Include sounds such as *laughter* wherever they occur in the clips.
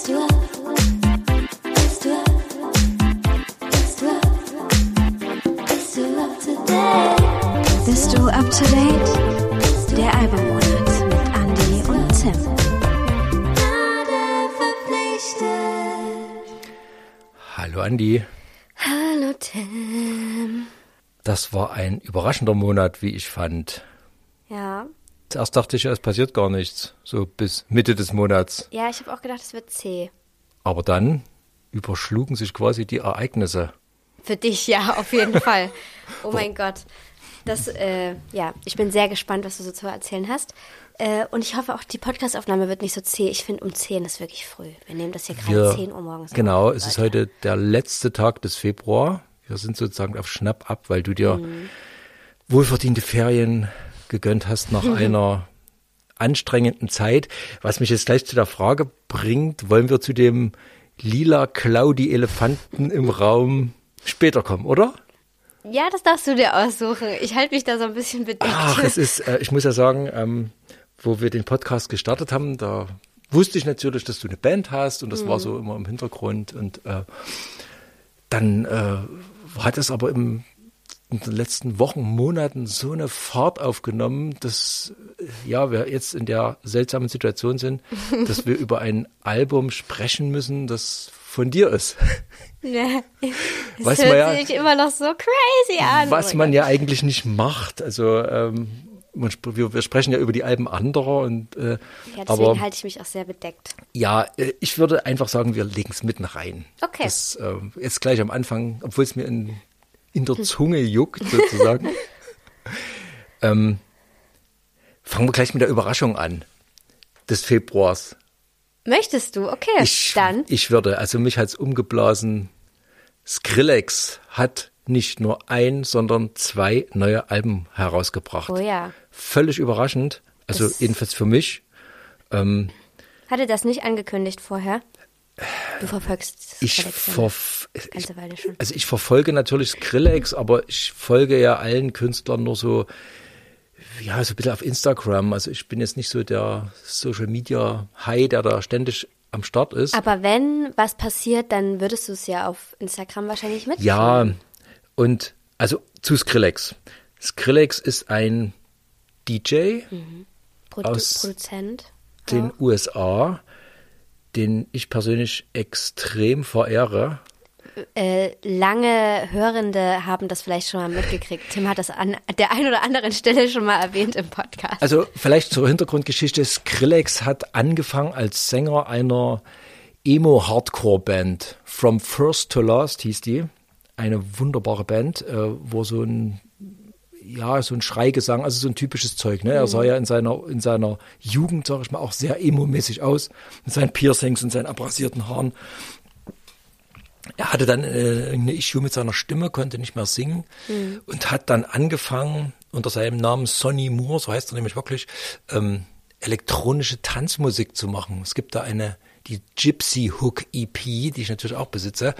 Bist du up? To date? Bist du up to date? Der Albummonat mit Andy und Tim. Hallo Andi. Hallo Tim. Das war ein überraschender Monat, wie ich fand. Ja. Zuerst dachte ich, es passiert gar nichts, so bis Mitte des Monats. Ja, ich habe auch gedacht, es wird C. Aber dann überschlugen sich quasi die Ereignisse. Für dich ja, auf jeden *laughs* Fall. Oh mein Gott. Das, äh, ja, ich bin sehr gespannt, was du so zu erzählen hast. Äh, und ich hoffe auch, die Podcastaufnahme wird nicht so zäh. Ich finde, um 10 ist wirklich früh. Wir nehmen das hier gerade 10 Uhr morgens Genau, auf. es ist heute der letzte Tag des Februar. Wir sind sozusagen auf Schnapp ab, weil du dir Mhm. wohlverdiente Ferien gegönnt hast nach einer anstrengenden Zeit. Was mich jetzt gleich zu der Frage bringt, wollen wir zu dem lila Claudi-Elefanten im Raum später kommen, oder? Ja, das darfst du dir aussuchen. Ich halte mich da so ein bisschen bedeckt. Ach, es ist, äh, ich muss ja sagen, ähm, wo wir den Podcast gestartet haben, da wusste ich natürlich, dass du eine Band hast und das war so immer im Hintergrund und äh, dann äh, hat es aber im, letzten Wochen, Monaten so eine Fahrt aufgenommen, dass ja wir jetzt in der seltsamen Situation sind, *laughs* dass wir über ein Album sprechen müssen, das von dir ist. *laughs* Ja. Es Weiß hört man ja- sich immer noch so crazy an. Was Oh man ja eigentlich nicht macht. Also ähm, man, wir, wir sprechen ja über die Alben anderer und äh, Ja, deswegen aber halte ich mich auch sehr bedeckt. ja, äh, ich würde einfach sagen, wir legen es mitten rein. Okay. Das äh, jetzt gleich am Anfang, obwohl es mir in, in der Zunge juckt sozusagen. *laughs* ähm, fangen wir gleich mit der Überraschung an des Februars. Möchtest du? Okay, Ich, dann. ich würde, also mich hat's umgeblasen. Skrillex hat nicht nur ein, sondern zwei neue Alben herausgebracht. Oh ja. Völlig überraschend. Also Das- jedenfalls für mich. Hatte das nicht angekündigt vorher? Du verfolgst das Ich, Kollektion verf eine ganze Weile schon. also ich verfolge natürlich Skrillex, aber ich folge ja allen Künstlern nur so, ja, so ein bisschen auf Instagram. Also ich bin jetzt nicht so der Social Media High, der da ständig am Start ist. Aber wenn was passiert, dann würdest du es ja auf Instagram wahrscheinlich mit. Ja, und also zu Skrillex. Skrillex ist ein DJ Produ aus- Produzent. den USA, den ich persönlich extrem verehre. Äh, lange Hörende haben das vielleicht schon mal mitgekriegt. Tim hat das an der einen oder anderen Stelle schon mal erwähnt im Podcast. Also vielleicht zur Hintergrundgeschichte. Skrillex hat angefangen als Sänger einer Emo-Hardcore-Band. From First to Last hieß die. Eine wunderbare Band, äh, wo so ein ja, so ein Schreigesang, also so ein typisches Zeug. Ne? Er sah ja in seiner, in seiner Jugend, sag ich mal, auch sehr emo-mäßig aus, mit seinen Piercings und seinen abrasierten Haaren. Er hatte dann äh, eine Issue mit seiner Stimme, konnte nicht mehr singen und hat dann angefangen, unter seinem Namen Sonny Moore, so heißt er nämlich wirklich, ähm, elektronische Tanzmusik zu machen. Es gibt da eine, die Gypsy Hook EP, die ich natürlich auch besitze,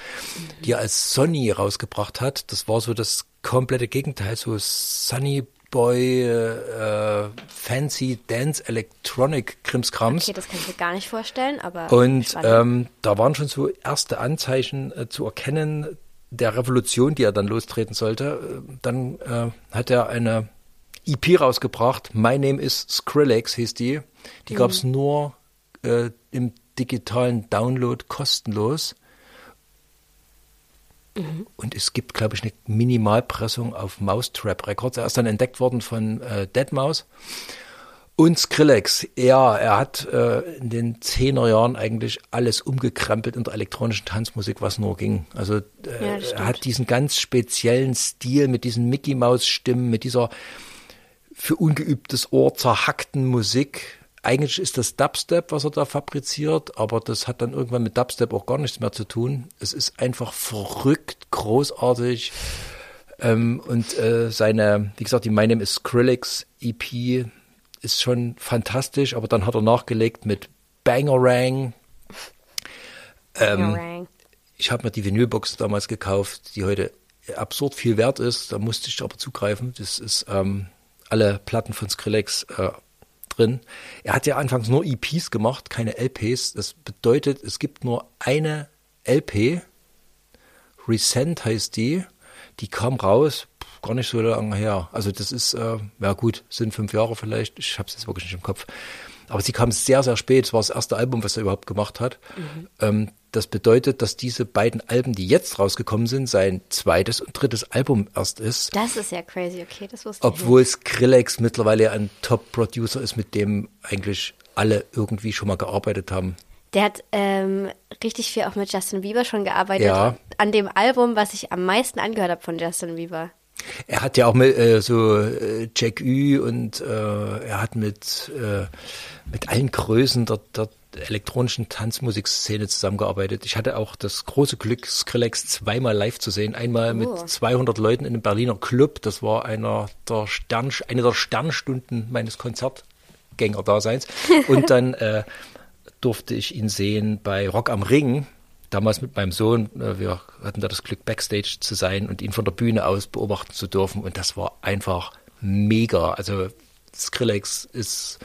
die er als Sonny rausgebracht hat. Das war so das komplette Gegenteil, so Sunny Boy, äh, Fancy Dance Electronic Krimskrams. okay, das kann ich mir gar nicht vorstellen, aber Und ähm, da waren schon so erste Anzeichen äh, zu erkennen der Revolution, die er dann lostreten sollte. Äh, Dann äh, hat er eine EP rausgebracht. My Name is Skrillex hieß die. Die gab es nur äh, im digitalen Download kostenlos. Und es gibt, glaube ich, eine Minimalpressung auf Mousetrap Records. Er ist dann entdeckt worden von äh, Deadmau5. Und Skrillex, ja, er hat äh, in den Zehnerjahren eigentlich alles umgekrempelt in der elektronischen Tanzmusik, was nur ging. Also äh, Ja, er hat diesen ganz speziellen Stil mit diesen Mickey Maus Stimmen, mit dieser für ungeübtes Ohr zerhackten Musik. Eigentlich ist das Dubstep, was er da fabriziert, aber das hat dann irgendwann mit Dubstep auch gar nichts mehr zu tun. Es ist einfach verrückt, großartig. Ähm, und äh, seine, wie gesagt, die My Name is Skrillex EP ist schon fantastisch, aber dann hat er nachgelegt mit Bangerang. Ähm, ich habe mir die Vinylbox damals gekauft, die heute absurd viel wert ist. Da musste ich aber zugreifen. Das ist ähm, alle Platten von Skrillex äh, drin. Er hat ja anfangs nur EPs gemacht, keine LPs. Das bedeutet, es gibt nur eine LP. Resent heißt die. Die kam raus, pff, gar nicht so lange her. Also das ist, äh, ja gut, sind fünf Jahre vielleicht. Ich habe es jetzt wirklich nicht im Kopf. Aber sie kam sehr, sehr spät. Es war das erste Album, was er überhaupt gemacht hat. Ähm, das bedeutet, dass diese beiden Alben, die jetzt rausgekommen sind, sein zweites und drittes Album erst ist. Das ist ja crazy, okay, das wusste ich Obwohl Skrillex mittlerweile ein Top-Producer ist, mit dem eigentlich alle irgendwie schon mal gearbeitet haben. Der hat ähm, richtig viel auch mit Justin Bieber schon gearbeitet. Ja. An dem Album, was ich am meisten angehört habe von Justin Bieber. Er hat ja auch mit äh, so äh, Jack Ü und äh, er hat mit, äh, mit allen Größen der, der elektronischen Tanzmusikszene zusammengearbeitet. Ich hatte auch das große Glück, Skrillex zweimal live zu sehen. Einmal mit 200 Leuten in einem Berliner Club. Das war einer der Stern, eine der Sternstunden meines Konzertgängerdaseins. *laughs* Und dann äh, durfte ich ihn sehen bei Rock am Ring. Damals mit meinem Sohn. Äh, Wir hatten da das Glück, Backstage zu sein und ihn von der Bühne aus beobachten zu dürfen. Und das war einfach mega. Also Skrillex ist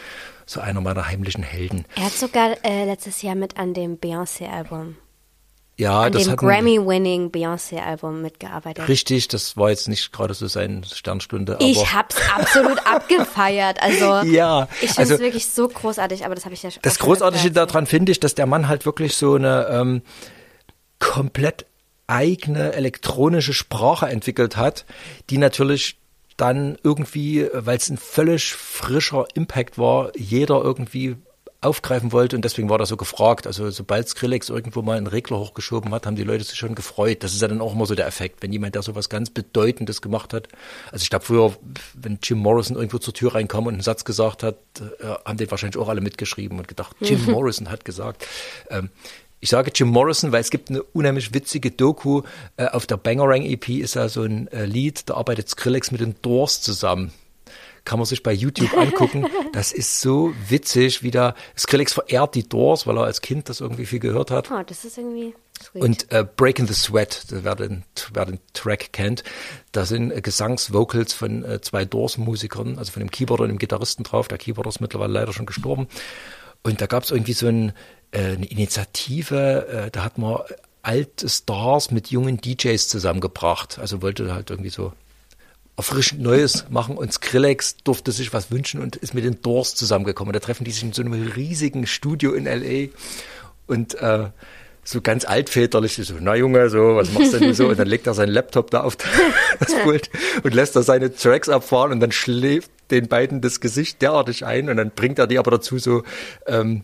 so einer meiner heimlichen Helden. Er hat sogar äh, letztes Jahr mit an dem Beyoncé-Album, Ja, an das dem Grammy-winning Beyoncé-Album mitgearbeitet. richtig. Das war jetzt nicht gerade so seine Sternstunde. Ich hab's absolut *laughs* abgefeiert. Also Ja, ich finde es also- wirklich so großartig, aber das habe ich ja schon. Das Großartige daran finde ich, dass der Mann halt wirklich so eine ähm, komplett eigene elektronische Sprache entwickelt hat, die natürlich dann irgendwie, weil es ein völlig frischer Impact war, jeder irgendwie aufgreifen wollte und deswegen war das so gefragt. Also sobald Skrillex irgendwo mal einen Regler hochgeschoben hat, haben die Leute sich schon gefreut. Das ist ja dann auch immer so der Effekt, wenn jemand, der so was ganz Bedeutendes gemacht hat. Also ich glaube früher, wenn Jim Morrison irgendwo zur Tür reinkam und einen Satz gesagt hat, äh, haben den wahrscheinlich auch alle mitgeschrieben und gedacht, Jim Morrison hat gesagt. Ähm, ich sage Jim Morrison, weil es gibt eine unheimlich witzige Doku. Äh, auf der Bangerang EP ist ja so ein äh, Lied, da arbeitet Skrillex mit den Doors zusammen. Kann man sich bei YouTube *laughs* angucken. Das ist so witzig, wie da Skrillex verehrt die Doors, weil er als Kind das irgendwie viel gehört hat. Oh, das ist irgendwie sweet. Und äh, Breaking the Sweat, wer den, wer den Track kennt, da sind äh, Gesangsvocals von äh, zwei Doors-Musikern, also von dem Keyboarder und dem Gitarristen drauf. Der Keyboarder ist mittlerweile leider schon gestorben. Und da gab es irgendwie so ein, eine Initiative, äh, da hat man alte Stars mit jungen DJs zusammengebracht. Also wollte halt irgendwie so erfrischend Neues machen und Skrillex durfte sich was wünschen und ist mit den Doors zusammengekommen. Da treffen die sich in so einem riesigen Studio in L.A. und äh, so ganz altväterlich, so, na Junge, so, was machst du denn so? Und dann legt er seinen Laptop da auf *laughs* das Pult und lässt da seine Tracks abfahren und dann schläft den beiden das Gesicht derartig ein und dann bringt er die aber dazu so ähm,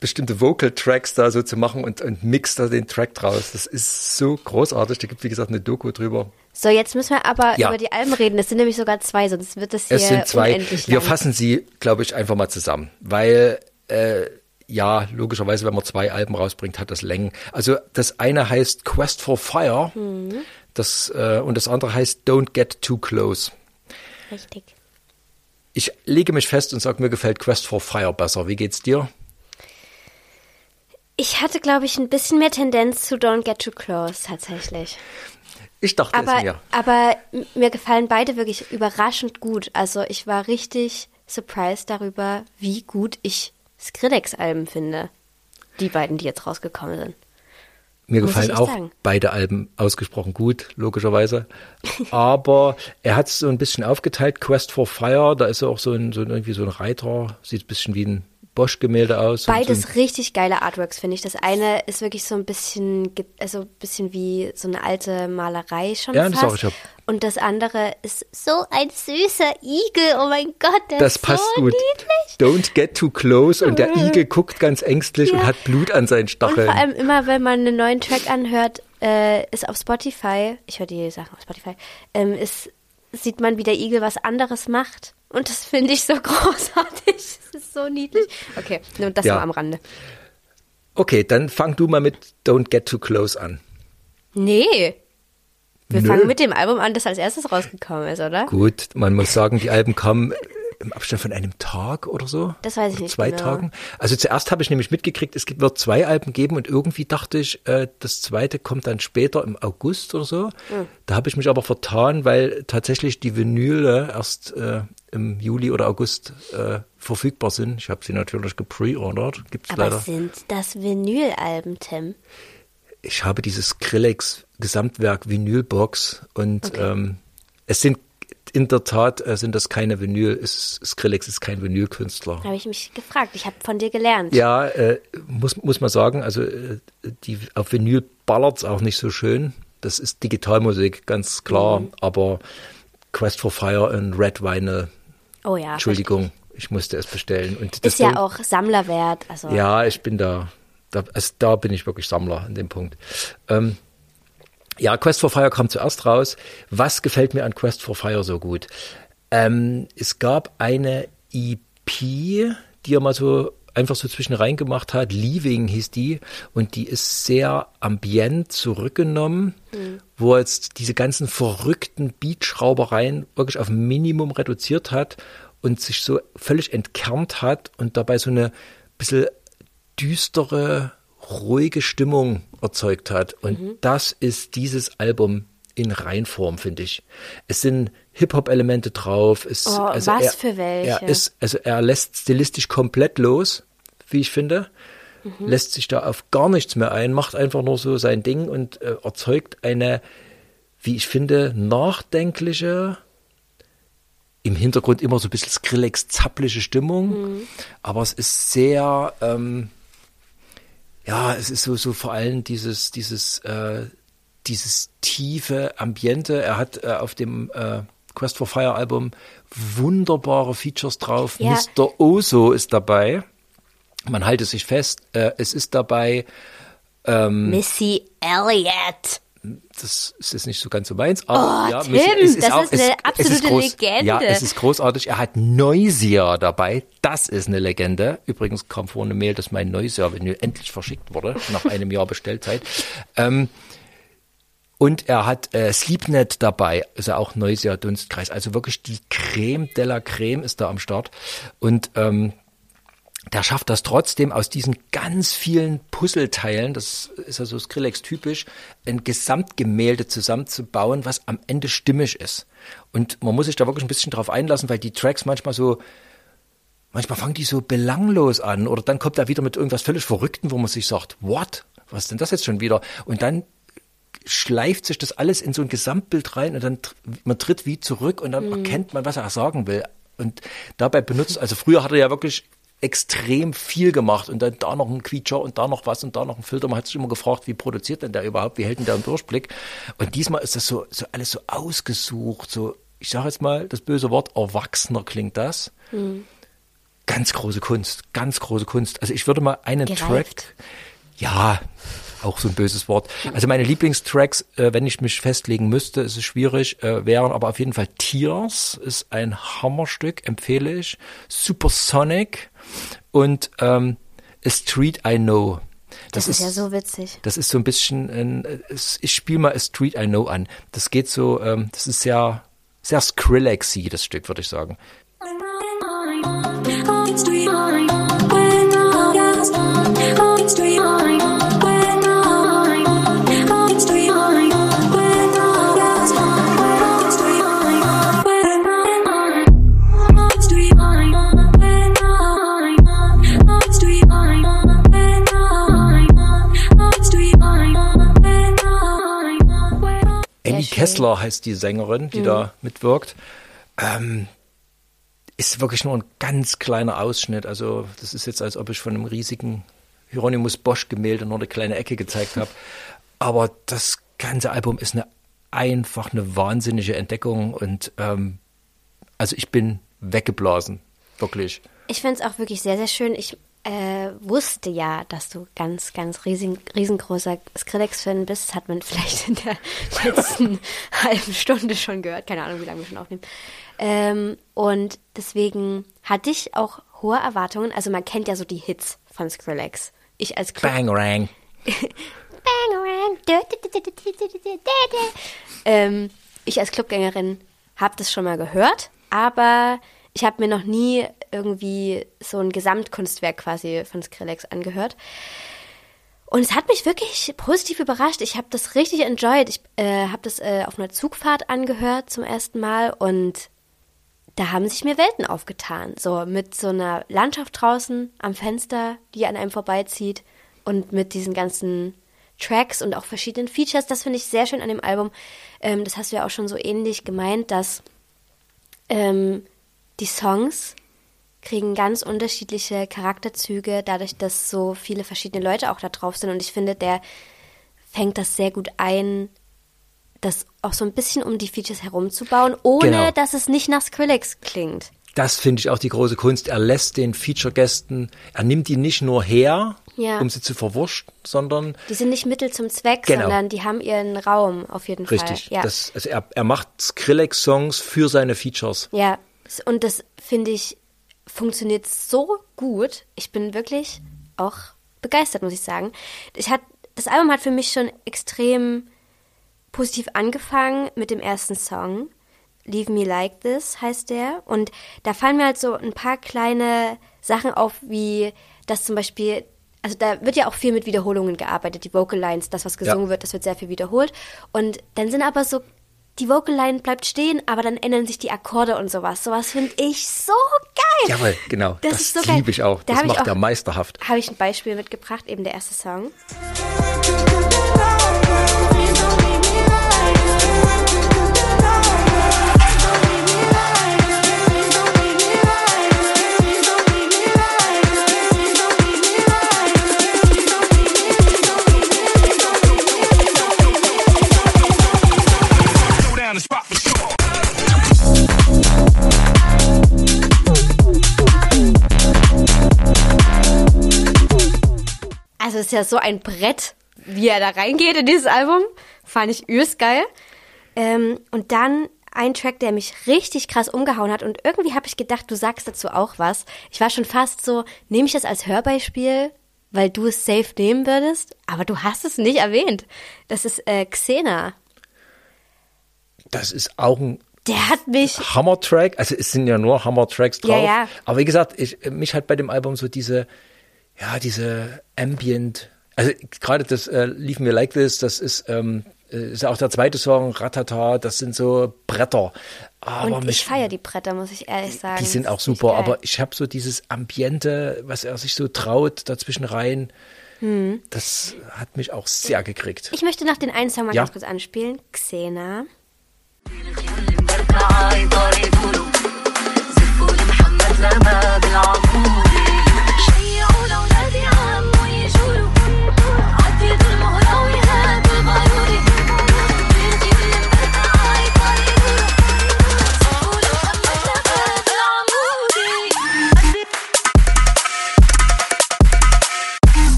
bestimmte Vocal Tracks da so zu machen und, und mixt da den Track draus. Das ist so großartig. Da gibt, wie gesagt, eine Doku drüber. so, jetzt müssen wir aber Ja. über die Alben reden. Es sind nämlich sogar zwei, sonst wird das hier Es sind zwei. unendlich Wir lang. fassen sie, glaube ich, einfach mal zusammen, weil äh, ja, logischerweise, wenn man zwei Alben rausbringt, hat das Längen. Also das eine heißt Quest for Fire das, äh, und das andere heißt Don't Get Too Close. Richtig. Ich lege mich fest und sage, mir gefällt Quest for Fire besser. Wie geht's dir? Ich hatte, glaube ich, ein bisschen mehr Tendenz zu Don't Get Too Close, tatsächlich. Ich dachte es Aber, mir. aber mir gefallen beide wirklich überraschend gut. Also ich war richtig surprised darüber, wie gut ich Skrillex-Alben finde. Die beiden, die jetzt rausgekommen sind. Mir Muss gefallen auch sagen. beide Alben ausgesprochen gut, logischerweise. *laughs* Aber er hat es so ein bisschen aufgeteilt. Quest for Fire, da ist er auch so ein, so ein, irgendwie so ein Reiter, sieht ein bisschen wie ein Bosch-Gemälde aus. und Beides So richtig geile Artworks, finde ich. Das eine ist wirklich so ein bisschen, also ein bisschen wie so eine alte Malerei schon Ja, das fast. sag ich ja. Und das andere ist so ein süßer Igel. Oh mein Gott, der das ist passt so gut. niedlich. Don't get too close und der Igel guckt ganz ängstlich und Ja. hat Blut an seinen Und Stacheln. vor allem immer, wenn man einen neuen Track anhört, äh, ist auf Spotify, ich höre die Sachen auf Spotify, ähm, ist, sieht man, wie der Igel was anderes macht. Und das finde ich so *laughs* großartig. Das ist so niedlich. Okay, nur das Ja. nur am Rande. Okay, dann fang du mal mit Don't get too close an. Nee. Wir Nö. fangen mit dem Album an, das als erstes rausgekommen ist, oder? Gut, man muss sagen, die Alben kamen im Abstand von einem Tag oder so. Das weiß ich Oder nicht Zwei genau. Tagen. Also zuerst habe ich nämlich mitgekriegt, es wird zwei Alben geben und irgendwie dachte ich, äh, das zweite kommt dann später im August oder so. Hm. Da habe ich mich aber vertan, weil tatsächlich die Vinyle erst äh, im Juli oder August äh, verfügbar sind. Ich habe sie natürlich gepreordert. Gibt's Aber leider. sind das Vinylalben, Tim? ich habe dieses Skrillex Gesamtwerk Vinylbox und ähm, es sind in der Tat äh, sind das keine Vinyl, es, Skrillex ist kein Vinylkünstler. Habe ich mich gefragt. Ich habe von dir gelernt. Ja, äh, muss, muss man sagen, also äh, die, auf Vinyl ballert's auch nicht so schön. Das ist Digitalmusik, ganz klar, aber Quest for Fire und Red Vinyl, Oh ja. Entschuldigung, ich musste es bestellen. Und das Ist ja Ding- auch Sammlerwert. Also Ja, ich bin da, da, also da bin ich wirklich Sammler in dem Punkt. Ähm, ja, Quest for Fire kam zuerst raus. Was gefällt mir an Quest for Fire so gut? Ähm, es gab eine EP, die er mal so einfach so zwischen rein gemacht hat. Leaving hieß die und die ist sehr ambient zurückgenommen, wo er jetzt diese ganzen verrückten Beatschraubereien wirklich auf Minimum reduziert hat und sich so völlig entkernt hat und dabei so eine bisschen düstere, ruhige Stimmung erzeugt hat. Und das ist dieses Album in Reinform, finde ich. Es sind Hip-Hop-Elemente drauf. Es, Oh, also was er, für welche? Er ist, also er lässt stilistisch komplett los, wie ich finde. Mhm. Lässt sich da auf gar nichts mehr ein, macht einfach nur so sein Ding und äh, erzeugt eine, wie ich finde, nachdenkliche, im Hintergrund immer so ein bisschen Skrillex-zappliche Stimmung, Mhm. aber es ist sehr, ähm, ja, es ist so, so vor allem dieses, dieses, äh, dieses tiefe Ambiente. Er hat äh, auf dem äh, Quest for Fire Album wunderbare Features drauf. Ja. Mr. Oso ist dabei. Man halte sich fest, äh, es ist dabei, ähm, Missy Elliott. Das ist jetzt nicht so ganz so meins, aber Oh, ja, Tim, es ist das auch, ist eine es, es absolute ist groß, Legende. Ja, es ist großartig. Er hat Neusia dabei. Das ist eine Legende. Übrigens kam vorhin eine Mail, dass mein Neusia-Vinyl endlich verschickt wurde, nach einem Jahr Bestellzeit. Ähm, und er hat äh, Sleepnet dabei, ist ja auch Neusia Dunstkreis. Also wirklich die Creme de la Creme ist da am Start. Und ähm, der schafft das trotzdem aus diesen ganz vielen Puzzleteilen, das ist ja so Skrillex typisch, ein Gesamtgemälde zusammenzubauen, was am Ende stimmig ist. Und man muss sich da wirklich ein bisschen drauf einlassen, weil die Tracks manchmal so, manchmal fangen die so belanglos an oder dann kommt er wieder mit irgendwas völlig Verrückten, wo man sich sagt, what? Was ist denn das jetzt schon wieder? Und dann schleift sich das alles in so ein Gesamtbild rein und dann man tritt wie zurück und dann erkennt man, was er sagen will. Und dabei benutzt, also früher hat er ja wirklich extrem viel gemacht und dann da noch ein Feature und da noch was und da noch ein Filter. Man hat sich immer gefragt, wie produziert denn der überhaupt, wie hält denn der einen Durchblick? Und diesmal ist das so, so alles so ausgesucht, so, ich sage jetzt mal das böse Wort, erwachsener klingt das. Ganz große Kunst, ganz große Kunst. Also ich würde mal einen Gereift. Track, ja, auch so ein böses Wort. Also meine Lieblingstracks, äh, wenn ich mich festlegen müsste, ist es schwierig, äh, wären aber auf jeden Fall Tears ist ein Hammerstück, empfehle ich. Supersonic und ähm, A Street I Know. Das, ist, ja so witzig. Das ist so ein bisschen, ein, ich spiele mal A Street I Know an. Das geht so, ähm, das ist sehr, sehr Skrillexy, das Stück, würde ich sagen. Amy schön. Kessler heißt die Sängerin, die da mitwirkt. Ähm, ist wirklich nur ein ganz kleiner Ausschnitt. Also das ist jetzt, als ob ich von einem riesigen Hieronymus Bosch Gemälde nur eine kleine Ecke gezeigt habe. *laughs* Aber das ganze Album ist eine einfach eine wahnsinnige Entdeckung und ähm, also ich bin weggeblasen, wirklich. Ich finde es auch wirklich sehr, sehr schön. Ich äh, wusste ja, dass du ganz, ganz riesen, riesengroßer Skrillex-Fan bist. Das hat man *laughs* vielleicht in der letzten *laughs* halben Stunde schon gehört. Keine Ahnung, wie lange wir schon aufnehmen. Ähm, und deswegen hatte ich auch hohe Erwartungen. Also man kennt ja so die Hits von Skrillex. Ich als Club Bangarang. Bangarang. ähm, ich als Clubgängerin habe das schon mal gehört, aber ich habe mir noch nie irgendwie so ein Gesamtkunstwerk quasi von Skrillex angehört. Und es hat mich wirklich positiv überrascht. Ich habe das richtig enjoyed. Ich äh, habe das äh, auf einer Zugfahrt angehört zum ersten Mal und da haben sich mir Welten aufgetan. So mit so einer Landschaft draußen am Fenster, die an einem vorbeizieht und mit diesen ganzen Tracks und auch verschiedenen Features. Das finde ich sehr schön an dem Album. Ähm, das hast du ja auch schon so ähnlich gemeint, dass ähm, die Songs kriegen ganz unterschiedliche Charakterzüge, dadurch, dass so viele verschiedene Leute auch da drauf sind. Und ich finde, der fängt das sehr gut ein, das auch so ein bisschen um die Features herumzubauen, ohne Genau. dass es nicht nach Skrillex klingt. Das finde ich auch die große Kunst. Er lässt den Feature-Gästen, er nimmt die nicht nur her, Ja. um sie zu verwurschen, sondern Die sind nicht Mittel zum Zweck, Genau. sondern die haben ihren Raum auf jeden richtig. Fall. Ja. Das, also er, er macht Skrillex-Songs für seine Features. Ja, und das finde ich funktioniert so gut. Ich bin wirklich auch begeistert, muss ich sagen. Ich hat, das Album hat für mich schon extrem positiv angefangen mit dem ersten Song. Leave Me Like This heißt der. Und da fallen mir halt so ein paar kleine Sachen auf, wie das zum Beispiel, also da wird ja auch viel mit Wiederholungen gearbeitet, die Vocal Lines, das, was gesungen wird, das wird sehr viel wiederholt. Und dann sind aber so, die Vocal Line bleibt stehen, aber dann ändern sich die Akkorde und sowas. Sowas finde ich so geil. Jawohl, genau. Das, Das ist so geil. liebe ich auch. Da Das macht auch, er meisterhaft. Habe ich ein Beispiel mitgebracht, eben der erste Song. Es ist ja so ein Brett, wie er da reingeht in dieses Album. Fand ich übelst geil. Ähm, und dann ein Track, der mich richtig krass umgehauen hat. Und irgendwie habe ich gedacht, du sagst dazu auch was. Ich war schon fast so, nehme ich das als Hörbeispiel, weil du es safe nehmen würdest? Aber du hast es nicht erwähnt. Das ist äh, Xena. Das ist auch ein Der hat mich Hammer-Track. Also es sind ja nur Hammer-Tracks drauf. Ja, ja. Aber wie gesagt, ich, mich hat bei dem Album so diese, ja, diese Ambient, also gerade das äh, Leave Me Like This, das ist, ähm, äh, ist auch der zweite Song, Ratata, das sind so Bretter. Aber und ich feiere die Bretter, muss ich ehrlich sagen. die sind auch super, aber ich habe so dieses Ambiente, was er sich so traut, dazwischen rein, Hm. das hat mich auch sehr gekriegt. Ich möchte noch den einen Song mal Ja. ganz kurz anspielen. Xena.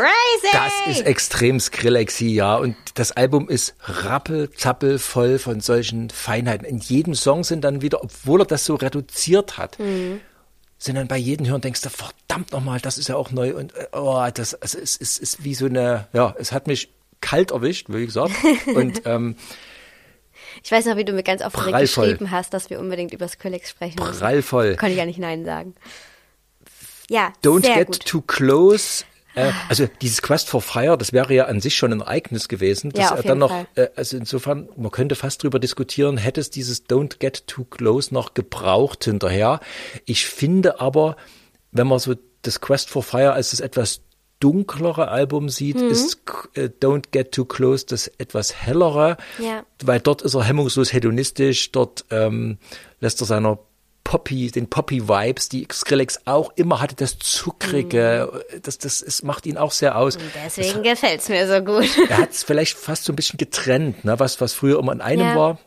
Crazy! Das ist extrem Skrillexy, ja. Und das Album ist rappelzappel voll von solchen Feinheiten. In jedem Song sind dann wieder, obwohl er das so reduziert hat, sind dann bei jedem Hören denkst du, verdammt nochmal, das ist ja auch neu. Und äh, oh, das also es ist, ist wie so eine, ja, es hat mich kalt erwischt, wie gesagt. Und *laughs* ähm, Ich weiß noch, wie du mir ganz aufgeregt Prallvoll. geschrieben hast, dass wir unbedingt über Skrillex sprechen müssen. prallvoll. Konnte ich ja nicht Nein sagen. Ja, Don't get gut. too close. Äh, also dieses Quest for Fire, das wäre ja an sich schon ein Ereignis gewesen. Ja, Das auf er jeden dann noch, äh, also insofern, man könnte fast drüber diskutieren, hätte es dieses Don't get too close noch gebraucht hinterher. Ich finde aber, wenn man so das Quest for Fire als das etwas dunklere Album sieht, Mhm. ist äh, Don't Get Too Close das etwas hellere, Ja. weil dort ist er hemmungslos hedonistisch, dort ähm, lässt er seiner Poppy, den Poppy-Vibes, die Skrillex auch immer hatte, das Zuckrige, das, das ist, macht ihn auch sehr aus. Deswegen gefällt's mir so gut. Er hat es vielleicht fast so ein bisschen getrennt, ne? was, was früher immer in einem Ja. war.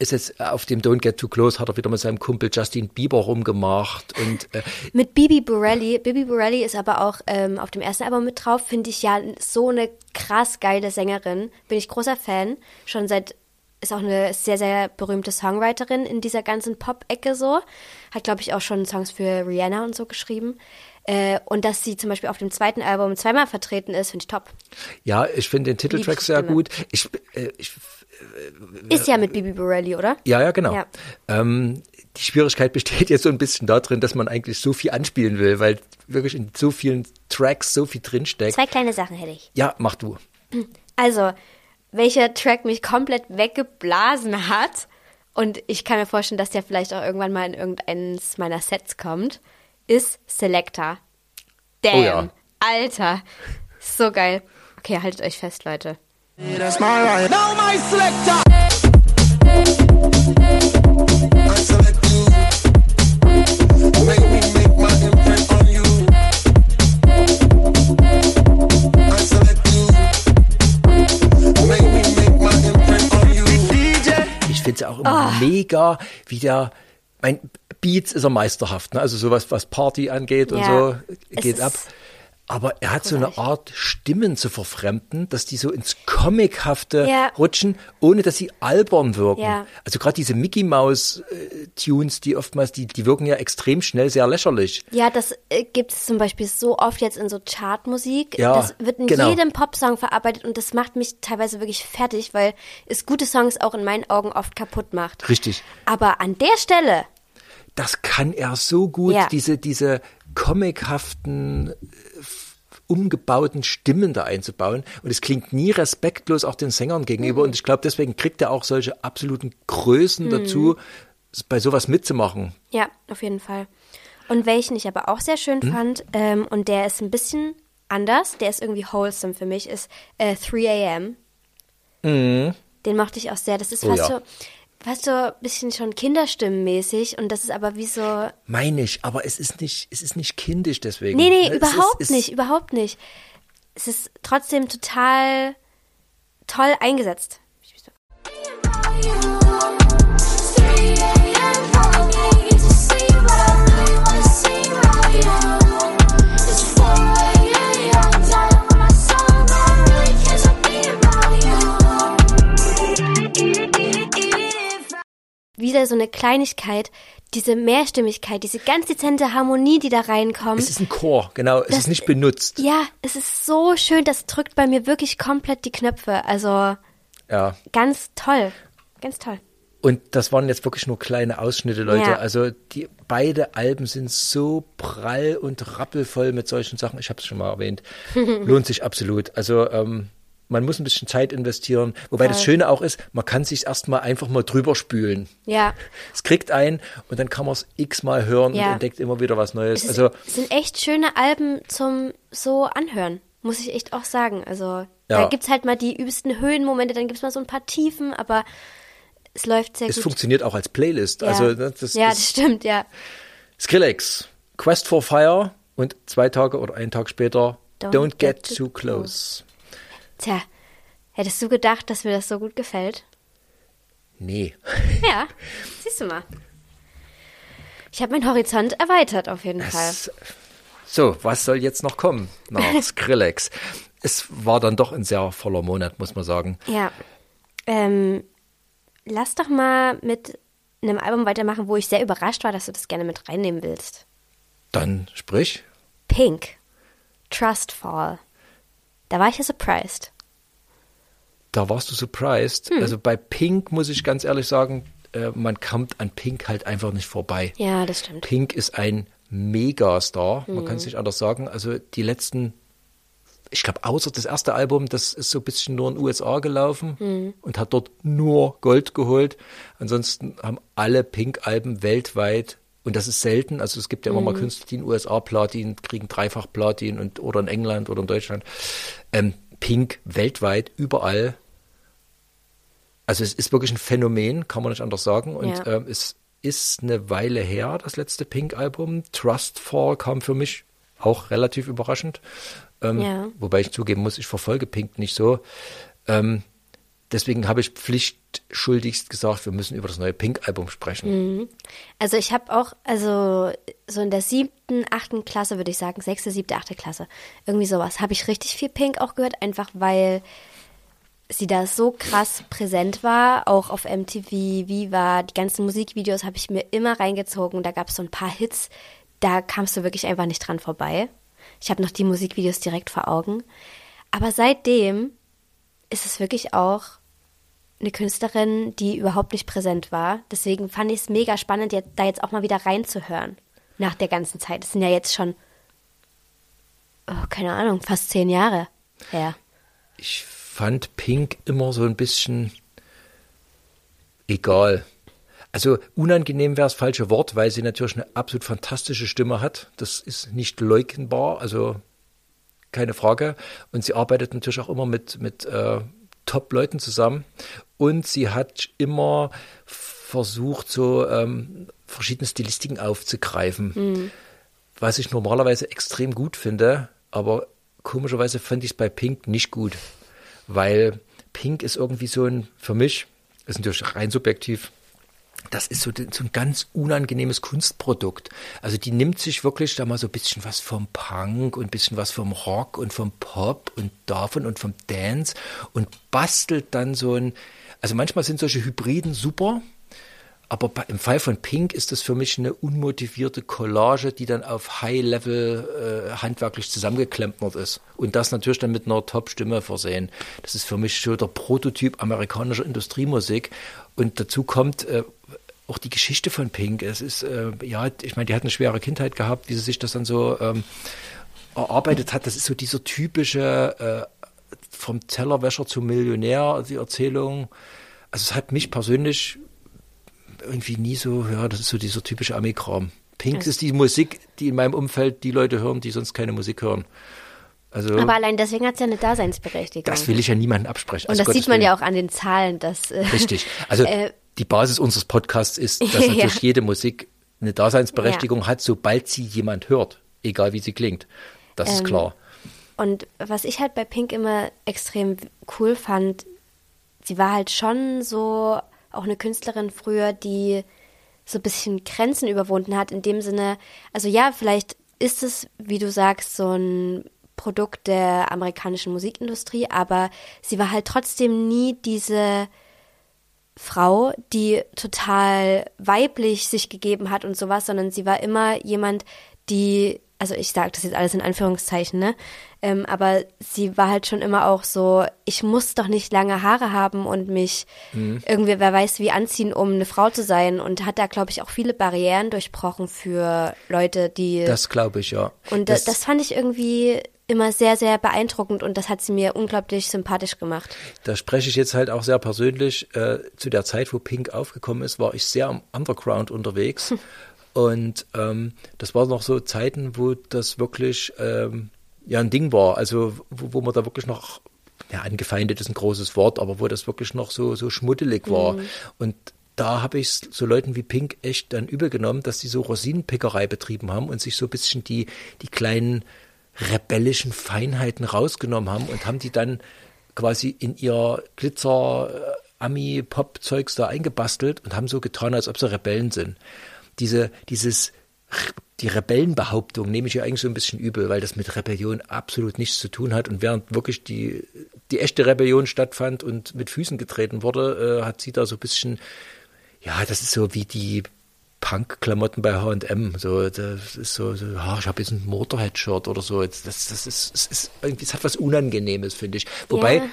Ist jetzt auf dem Don't Get Too Close, hat er wieder mit seinem Kumpel Justin Bieber rumgemacht und äh, Mit Bibi Borelli. Bibi Borelli ist aber auch ähm, auf dem ersten Album mit drauf. Finde ich ja so eine krass geile Sängerin. Bin ich großer Fan. Schon seit, ist auch eine sehr, sehr berühmte Songwriterin in dieser ganzen Pop-Ecke so. Hat, glaube ich, auch schon Songs für Rihanna und so geschrieben. Äh, und dass sie zum Beispiel auf dem zweiten Album zweimal vertreten ist, finde ich top. Ja, ich finde den Titeltrack sehr gut. Ich, äh, ich, Ist ja mit Bibi Borelli, oder? ja, ja, genau. Ja. Ähm, die Schwierigkeit besteht *laughs* jetzt so ein bisschen darin, dass man eigentlich so viel anspielen will, weil wirklich in so vielen Tracks so viel drinsteckt. Zwei kleine Sachen hätte ich. Ja, mach du. Also, welcher Track mich komplett weggeblasen hat, und ich kann mir vorstellen, dass der vielleicht auch irgendwann mal in irgendeines meiner Sets kommt, ist Selector. Damn. Oh ja. Alter. So geil. Okay, haltet euch fest, Leute. That's my right. Now my selector. Ich finde es ja auch immer mega, wie der, mein Beats ist er meisterhaft, ne? also sowas, was Party angeht und Ja. so, Es geht ist ab. Aber er hat so eine Art, Stimmen zu verfremden, dass die so ins Comichafte Ja. rutschen, ohne dass sie albern wirken. Ja. Also gerade diese Mickey Mouse äh, Tunes, die oftmals, die, die wirken ja extrem schnell sehr lächerlich. Ja, das äh, gibt es zum Beispiel so oft jetzt in so Chartmusik. Ja, das wird in genau. jedem Popsong verarbeitet und das macht mich teilweise wirklich fertig, weil es gute Songs auch in meinen Augen oft kaputt macht. Richtig. Aber an der Stelle, das kann er so gut, Ja. diese, diese comichaften, umgebauten Stimmen da einzubauen. Und es klingt nie respektlos auch den Sängern gegenüber. Mhm. Und ich glaube, deswegen kriegt er auch solche absoluten Größen dazu, s- bei sowas mitzumachen. ja, auf jeden Fall. Und welchen ich aber auch sehr schön Hm? fand, ähm, und der ist ein bisschen anders, der ist irgendwie wholesome für mich, ist äh, 3 a.m. Den mochte ich auch sehr. Das ist Mhm. Oh fast ja. so, fast so ein bisschen schon kinderstimmenmäßig und das ist aber wie so, Meine ich, aber es ist nicht, es ist nicht kindisch deswegen. Nee, nee, Es überhaupt ist, nicht, überhaupt nicht. Es ist trotzdem total toll eingesetzt. Wieder so eine Kleinigkeit, diese Mehrstimmigkeit, diese ganz dezente Harmonie, die da reinkommt. Es ist ein Chor, genau. Es Das- ist nicht benutzt. ja, es ist so schön, das drückt bei mir wirklich komplett die Knöpfe. Also Ja. ganz toll, ganz toll. Und das waren jetzt wirklich nur kleine Ausschnitte, Leute. Ja. Also die beide Alben sind so prall und rappelvoll mit solchen Sachen. Ich habe es schon mal erwähnt. *laughs* Lohnt sich absolut. Also ähm, man muss ein bisschen Zeit investieren. Wobei das Voll. Schöne auch ist, man kann sich erstmal einfach mal drüber spülen. Ja, Es kriegt ein und dann kann man es x-mal hören Ja. und entdeckt immer wieder was Neues. es, Also es sind echt schöne Alben zum so anhören, muss ich echt auch sagen. Also da Ja. gibt's halt mal die übelsten Höhenmomente, dann gibt's mal so ein paar Tiefen, aber es läuft sehr es gut. funktioniert auch als Playlist. ja. Also das, das, ja, das das stimmt, ja. Skrillex, Quest for Fire und zwei Tage oder einen Tag später Don't Don't, Get Get, Too Too Close. Tja, hättest du gedacht, dass mir das so gut gefällt? Nee. *laughs* Ja, siehst du mal. Ich habe meinen Horizont erweitert auf jeden Fall. Es, so, was soll jetzt noch kommen nach *laughs* Skrillex? es war dann doch ein sehr voller Monat, muss man sagen. Ja. Ähm, lass doch mal mit einem Album weitermachen, wo ich sehr überrascht war, dass du das gerne mit reinnehmen willst. Dann sprich. Pink. Trustfall. Da war ich ja surprised. Da warst du surprised. Hm. Also bei Pink muss ich ganz ehrlich sagen, äh, man kommt an Pink halt einfach nicht vorbei. Ja, das stimmt. Pink ist ein Megastar, man Mhm. kann es nicht anders sagen. Also die letzten, ich glaube, außer das erste Album, das ist so ein bisschen nur in den USA gelaufen Mhm. und hat dort nur Gold geholt. Ansonsten haben alle Pink-Alben weltweit, und das ist selten, also es gibt ja immer Mhm. mal Künstler, die in den USA Platin kriegen, dreifach Platin und, oder in England oder in Deutschland. Ähm, Pink weltweit, überall. Also es ist wirklich ein Phänomen, kann man nicht anders sagen. Und Ja. ähm, es ist eine Weile her, das letzte Pink-Album. Trustfall kam für mich auch relativ überraschend. Ähm, Ja. Wobei ich zugeben muss, ich verfolge Pink nicht so. Ähm, deswegen habe ich pflichtschuldigst gesagt, wir müssen über das neue Pink-Album sprechen. Also ich habe auch, also so in der siebten, achten Klasse würde ich sagen, sechste, siebte, achte Klasse, irgendwie sowas, habe ich richtig viel Pink auch gehört, einfach weil sie da so krass präsent war, auch auf MTV, Viva, die ganzen Musikvideos habe ich mir immer reingezogen. Da gab es so ein paar Hits, da kamst du wirklich einfach nicht dran vorbei. Ich habe noch die Musikvideos direkt vor Augen. Aber seitdem ist es wirklich auch eine Künstlerin, die überhaupt nicht präsent war. Deswegen fand ich es mega spannend, da jetzt auch mal wieder reinzuhören. Nach der ganzen Zeit. Das sind ja jetzt schon, oh, keine Ahnung, fast zehn Jahre her. Ich fand Pink immer so ein bisschen egal. Also unangenehm wäre das falsche Wort, weil sie natürlich eine absolut fantastische Stimme hat. Das ist nicht leugnbar, also keine Frage. Und sie arbeitet natürlich auch immer mit, mit äh, Top-Leuten zusammen. Und sie hat immer versucht, so ähm, verschiedene Stilistiken aufzugreifen, was ich normalerweise extrem gut finde. Aber komischerweise fand ich es bei Pink nicht gut, weil Pink ist irgendwie so ein, für mich, ist natürlich rein subjektiv, das ist so, so ein ganz unangenehmes Kunstprodukt. Also die nimmt sich wirklich da mal so ein bisschen was vom Punk und ein bisschen was vom Rock und vom Pop und davon und vom Dance und bastelt dann so ein, also manchmal sind solche Hybriden super, aber im Fall von Pink ist das für mich eine unmotivierte Collage, die dann auf High-Level äh, handwerklich zusammengeklempert ist. Und das natürlich dann mit einer Top-Stimme versehen. Das ist für mich so der Prototyp amerikanischer Industriemusik. Und dazu kommt äh, auch die Geschichte von Pink. Es ist, äh, ja, ich meine, die hat eine schwere Kindheit gehabt, wie sie sich das dann so ähm, erarbeitet hat. Das ist so dieser typische äh, vom Tellerwäscher zum Millionär, die Erzählung. Also es hat mich persönlich irgendwie nie so, ja, das ist so dieser typische Ami-Kram. Pink ist die Musik, die in meinem Umfeld die Leute hören, die sonst keine Musik hören. Also Aber allein deswegen hat es ja eine Daseinsberechtigung. das will ich ja niemandem absprechen. Und Also das Gottes sieht man Willen. ja auch an den Zahlen, dass äh, Richtig. Also *laughs* Äh, die Basis unseres Podcasts ist, dass *laughs* Ja. natürlich jede Musik eine Daseinsberechtigung hat, sobald sie jemand hört, egal wie sie klingt. Das ist Ähm, klar. Und was ich halt bei Pink immer extrem cool fand, sie war halt schon so auch eine Künstlerin früher, die so ein bisschen Grenzen überwunden hat, in dem Sinne, also ja, vielleicht ist es, wie du sagst, so ein Produkt der amerikanischen Musikindustrie, aber sie war halt trotzdem nie diese Frau, die total weiblich sich gegeben hat und sowas, sondern sie war immer jemand, die, also ich sage das jetzt alles in Anführungszeichen, ne? Ähm, aber sie war halt schon immer auch so, ich muss doch nicht lange Haare haben und mich irgendwie, wer weiß wie anziehen, um eine Frau zu sein und hat da, glaube ich, auch viele Barrieren durchbrochen für Leute, die Das glaube ich, ja. und das, das fand ich irgendwie immer sehr, sehr beeindruckend und das hat sie mir unglaublich sympathisch gemacht. Da spreche ich jetzt halt auch sehr persönlich. Äh, zu der Zeit, wo Pink aufgekommen ist, war ich sehr am Underground unterwegs. *laughs* Und ähm, das waren noch so Zeiten, wo das wirklich ähm, ja ein Ding war. Also wo, wo man da wirklich noch, ja, angefeindet ist ein großes Wort, aber wo das wirklich noch so, so schmuddelig war. Und da habe ich so Leuten wie Pink echt dann übel genommen, dass die so Rosinenpickerei betrieben haben und sich so ein bisschen die, die kleinen rebellischen Feinheiten rausgenommen haben und haben die dann quasi in ihr Glitzer äh, Ami Pop Zeugs da eingebastelt und haben so getan, als ob sie Rebellen sind. Diese dieses die Rebellenbehauptung nehme ich ja eigentlich so ein bisschen übel, weil das mit Rebellion absolut nichts zu tun hat und während wirklich die die echte Rebellion stattfand und mit Füßen getreten wurde, äh, hat sie da so ein bisschen ja, das ist so wie die Punk-Klamotten bei H&M. So, das ist so, so ah, ich habe jetzt ein Motorhead-Shirt oder so. Das, das ist, es ist irgendwie, es hat was Unangenehmes, finde ich. Wobei, Ja.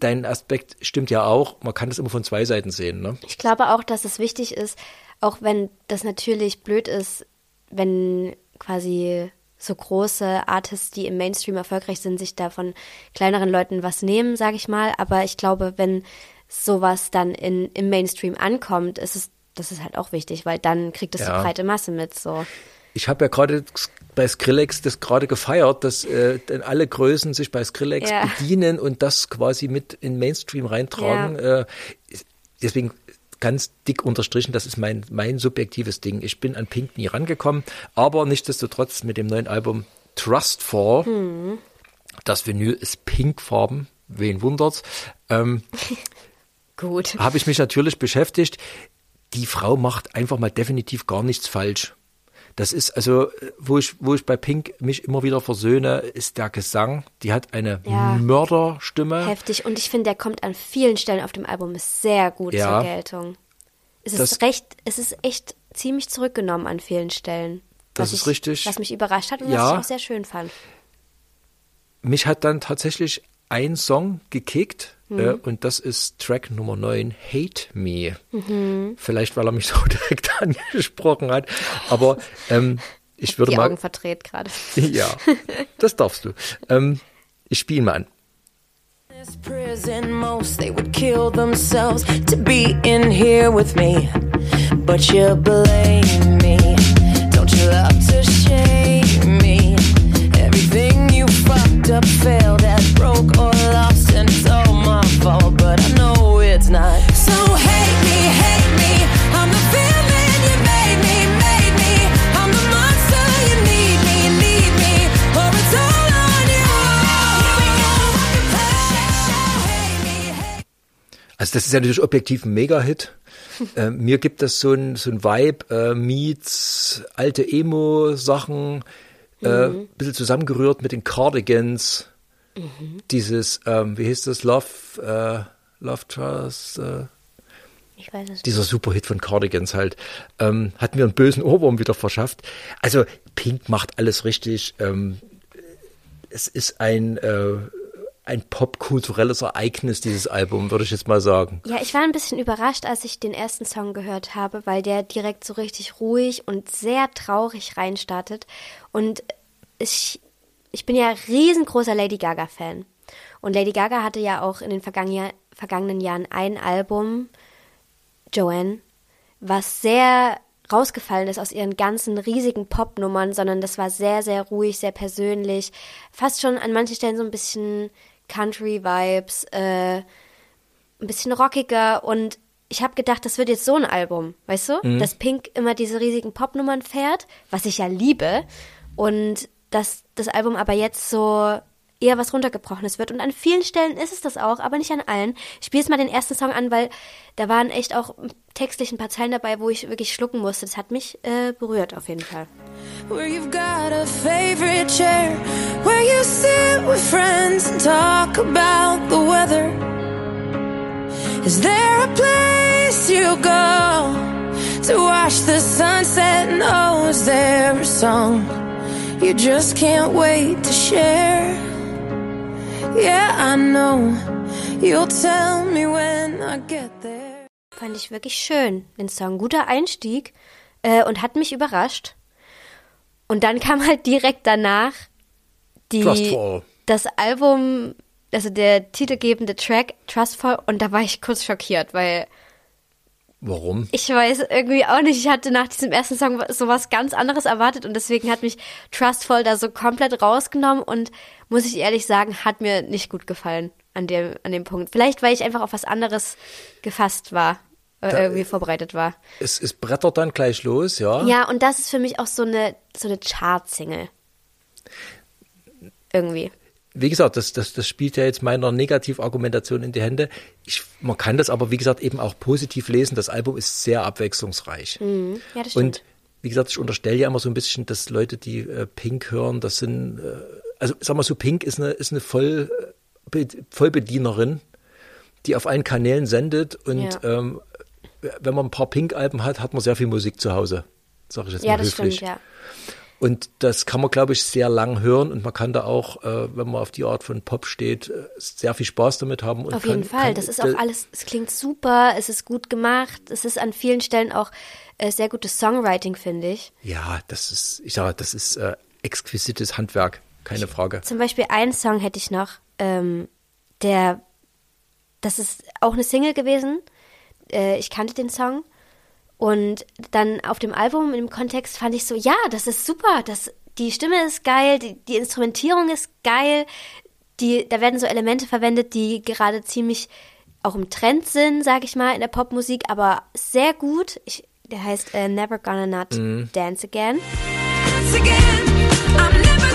dein Aspekt stimmt ja auch. Man kann das immer von zwei Seiten sehen, ne? Ich glaube auch, dass es wichtig ist, auch wenn das natürlich blöd ist, wenn quasi so große Artists, die im Mainstream erfolgreich sind, sich da von kleineren Leuten was nehmen, sage ich mal. Aber ich glaube, wenn sowas dann in, im Mainstream ankommt, ist es, das ist halt auch wichtig, weil dann kriegt es Ja. die breite Masse mit. So. Ich habe ja gerade bei Skrillex das gerade gefeiert, dass äh, alle Größen sich bei Skrillex Ja. bedienen und das quasi mit in Mainstream reintragen. Äh, deswegen ganz dick unterstrichen, das ist mein, mein subjektives Ding. Ich bin an Pink nie rangekommen, aber nichtsdestotrotz mit dem neuen Album Trustfall, Hm. das Vinyl ist pinkfarben, wen wundert's, ähm, *laughs* Gut. habe ich mich natürlich beschäftigt. Die Frau macht einfach mal definitiv gar nichts falsch. Das ist also, wo ich, wo ich bei Pink mich immer wieder versöhne, ist der Gesang. Die hat eine Ja. Mörderstimme. Heftig. Und ich finde, der kommt an vielen Stellen auf dem Album sehr gut Ja. zur Geltung. Es Das- ist recht, es ist echt ziemlich zurückgenommen an vielen Stellen. Das ist ich, richtig. Was mich überrascht hat und Ja. was ich auch sehr schön fand. Mich hat dann tatsächlich ein Song gekickt Mhm. und das ist Track Nummer 9, Hate Me. Mhm. Vielleicht, weil er mich *laughs* so direkt angesprochen hat, aber ähm, ich würde Die mal... Augen verdreht gerade. *laughs* Ja, das darfst du. Ähm, ich spiele mal an. this prison most they would kill themselves to be in here with me but you blame me don't you love to shame fucked up failed at broke or lost and it's all my fault but i know it's not. So hate me hate me. I'm the villain you made me made me. I'm the monster you need me need me. Or it's all on you. Here we go hate me hate Also das ist ja natürlich objektiv ein Mega-Hit. *laughs* äh, mir gibt das so ein, so ein Vibe, äh, meets alte Emo-Sachen, äh, Mhm. bisschen zusammengerührt mit den Cardigans. Mhm. Dieses, ähm, wie hieß das, Love, äh, Love Trust, äh, Ich weiß es nicht. dieser Superhit von Cardigans halt, ähm, hat mir einen bösen Ohrwurm wieder verschafft. Also Pink macht alles richtig. Ähm, es ist ein, äh, ein popkulturelles Ereignis, dieses Album, würde ich jetzt mal sagen. Ja, ich war ein bisschen überrascht, als ich den ersten Song gehört habe, weil der direkt so richtig ruhig und sehr traurig reinstartet. Und ich, ich bin ja riesengroßer Lady Gaga-Fan. Und Lady Gaga hatte ja auch in den vergangenen, vergangenen Jahren ein Album, Joanne, was sehr rausgefallen ist aus ihren ganzen riesigen Popnummern, sondern das war sehr, sehr ruhig, sehr persönlich, fast schon an manchen Stellen so ein bisschen Country-Vibes, äh, ein bisschen rockiger und ich habe gedacht, das wird jetzt so ein Album, weißt du? Dass Pink immer diese riesigen Popnummern fährt, was ich ja liebe und dass das Album aber jetzt so eher was runtergebrochenes wird und an vielen Stellen ist es das auch, aber nicht an allen. Ich spiele jetzt mal den ersten Song an, weil da waren echt auch textlich ein paar Zeilen dabei, wo ich wirklich schlucken musste. Das hat mich äh, berührt auf jeden Fall. Where you've got a favorite chair Where you sit with friends and talk about the weather Is there a place you go To watch the sunset and oh is there a song You just can't wait to share Yeah, I know You'll tell me when I get there Fand ich wirklich schön, den Song. Guter Einstieg äh, und hat mich überrascht. Und dann kam halt direkt danach die, Trustful. das Album, also der titelgebende Track Trustful und da war ich kurz schockiert, weil Warum? ich weiß irgendwie auch nicht, ich hatte nach diesem ersten Song sowas ganz anderes erwartet und deswegen hat mich Trustful da so komplett rausgenommen und muss ich ehrlich sagen, hat mir nicht gut gefallen an dem, an dem Punkt. Vielleicht, weil ich einfach auf was anderes gefasst war, äh, irgendwie vorbereitet war. Es, es brettert dann gleich los, ja. Ja, und das ist für mich auch so eine, so eine Chart-Single. Irgendwie. Wie gesagt, das, das, das spielt ja jetzt meiner Negativargumentation in die Hände. Ich, man kann das aber, wie gesagt, eben auch positiv lesen. Das Album ist sehr abwechslungsreich. Ja, das stimmt. Und wie gesagt, ich unterstelle ja immer so ein bisschen, dass Leute, die äh, Pink hören, das sind, äh, also sag mal so, Pink ist eine, ist eine Voll, Be- Vollbedienerin, die auf allen Kanälen sendet und Ja. ähm, wenn man ein paar Pink-Alben hat, hat man sehr viel Musik zu Hause. Sag ich jetzt ja, mal das höflich. stimmt, ja. Und das kann man, glaube ich, sehr lang hören und man kann da auch, äh, wenn man auf die Art von Pop steht, äh, sehr viel Spaß damit haben. Auf kann, jeden Fall. Kann, Das ist auch alles, es klingt super, es ist gut gemacht, es ist an vielen Stellen auch äh, sehr gutes Songwriting, finde ich. Ja, das ist, ich sage, das ist äh, exquisites Handwerk, keine Frage. Zum Beispiel einen Song hätte ich noch, ähm, der, das ist auch eine Single gewesen. Äh, ich kannte den Song. Und dann auf dem Album im Kontext fand ich so, ja, das ist super, das, die Stimme ist geil, die, die Instrumentierung ist geil, die, da werden so Elemente verwendet, die gerade ziemlich auch im Trend sind, sag ich mal, in der Popmusik, aber sehr gut. Ich, der heißt äh, Never Gonna Not Dance Again. dance again. I'm never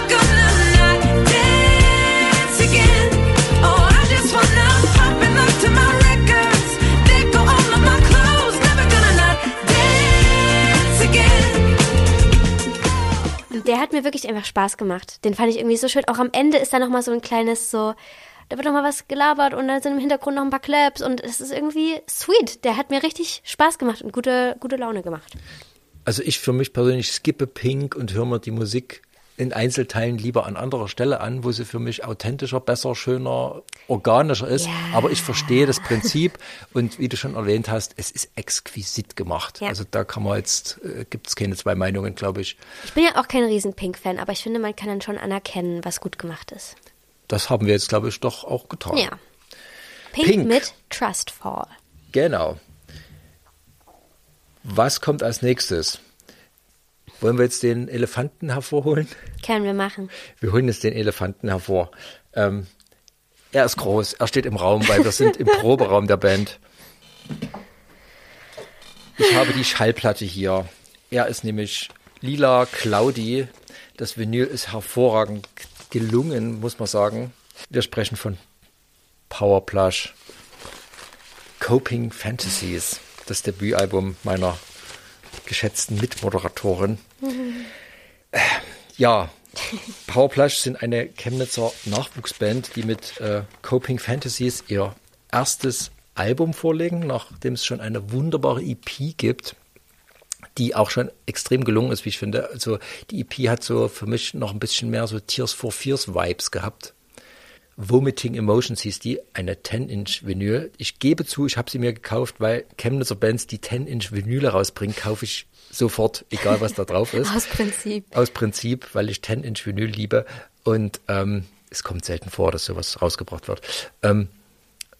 wirklich einfach Spaß gemacht. Den fand ich irgendwie so schön. Auch am Ende ist da nochmal so ein kleines so, da wird nochmal was gelabert und dann sind im Hintergrund noch ein paar Claps und es ist irgendwie sweet. Der hat mir richtig Spaß gemacht und gute, gute Laune gemacht. Also ich für mich persönlich skippe Pink und höre mir die Musik in Einzelteilen lieber an anderer Stelle an, wo sie für mich authentischer, besser, schöner, organischer ist. Ja. Aber ich verstehe das Prinzip und wie du schon erwähnt hast, es ist exquisit gemacht. Ja. Also da kann man jetzt, äh, gibt es keine zwei Meinungen, glaube ich. Ich bin ja auch kein riesen Pink-Fan, aber ich finde, man kann dann schon anerkennen, was gut gemacht ist. Das haben wir jetzt, glaube ich, doch auch getan. Ja. Pink, Pink. mit Trustfall. Genau. Was kommt als nächstes? Wollen wir jetzt den Elefanten hervorholen? Können wir machen. Wir holen jetzt den Elefanten hervor. Ähm, er ist groß, er steht im Raum, weil wir sind im *laughs* Proberaum der Band. Ich habe die Schallplatte hier. Er ist nämlich Lila Claudi. Das Vinyl ist hervorragend gelungen, muss man sagen. Wir sprechen von Powerplush. Coping Fantasies, das Debütalbum meiner geschätzten Mitmoderatorin. Äh, ja, Powerplush sind eine Chemnitzer Nachwuchsband, die mit äh, Coping Fantasies ihr erstes Album vorlegen, nachdem es schon eine wunderbare EP gibt, die auch schon extrem gelungen ist, wie ich finde. Also die EP hat so für mich noch ein bisschen mehr so Tears for Fears Vibes gehabt. Vomiting Emotions hieß die, eine 10-Inch-Vinyl. Ich gebe zu, ich habe sie mir gekauft, weil Chemnitzer Bands, die 10-Inch-Vinyle rausbringen, kaufe ich sofort, egal was da drauf ist. *laughs* Aus Prinzip. Aus Prinzip, weil ich 10-Inch-Vinyl liebe. Und ähm, es kommt selten vor, dass sowas rausgebracht wird. Ähm,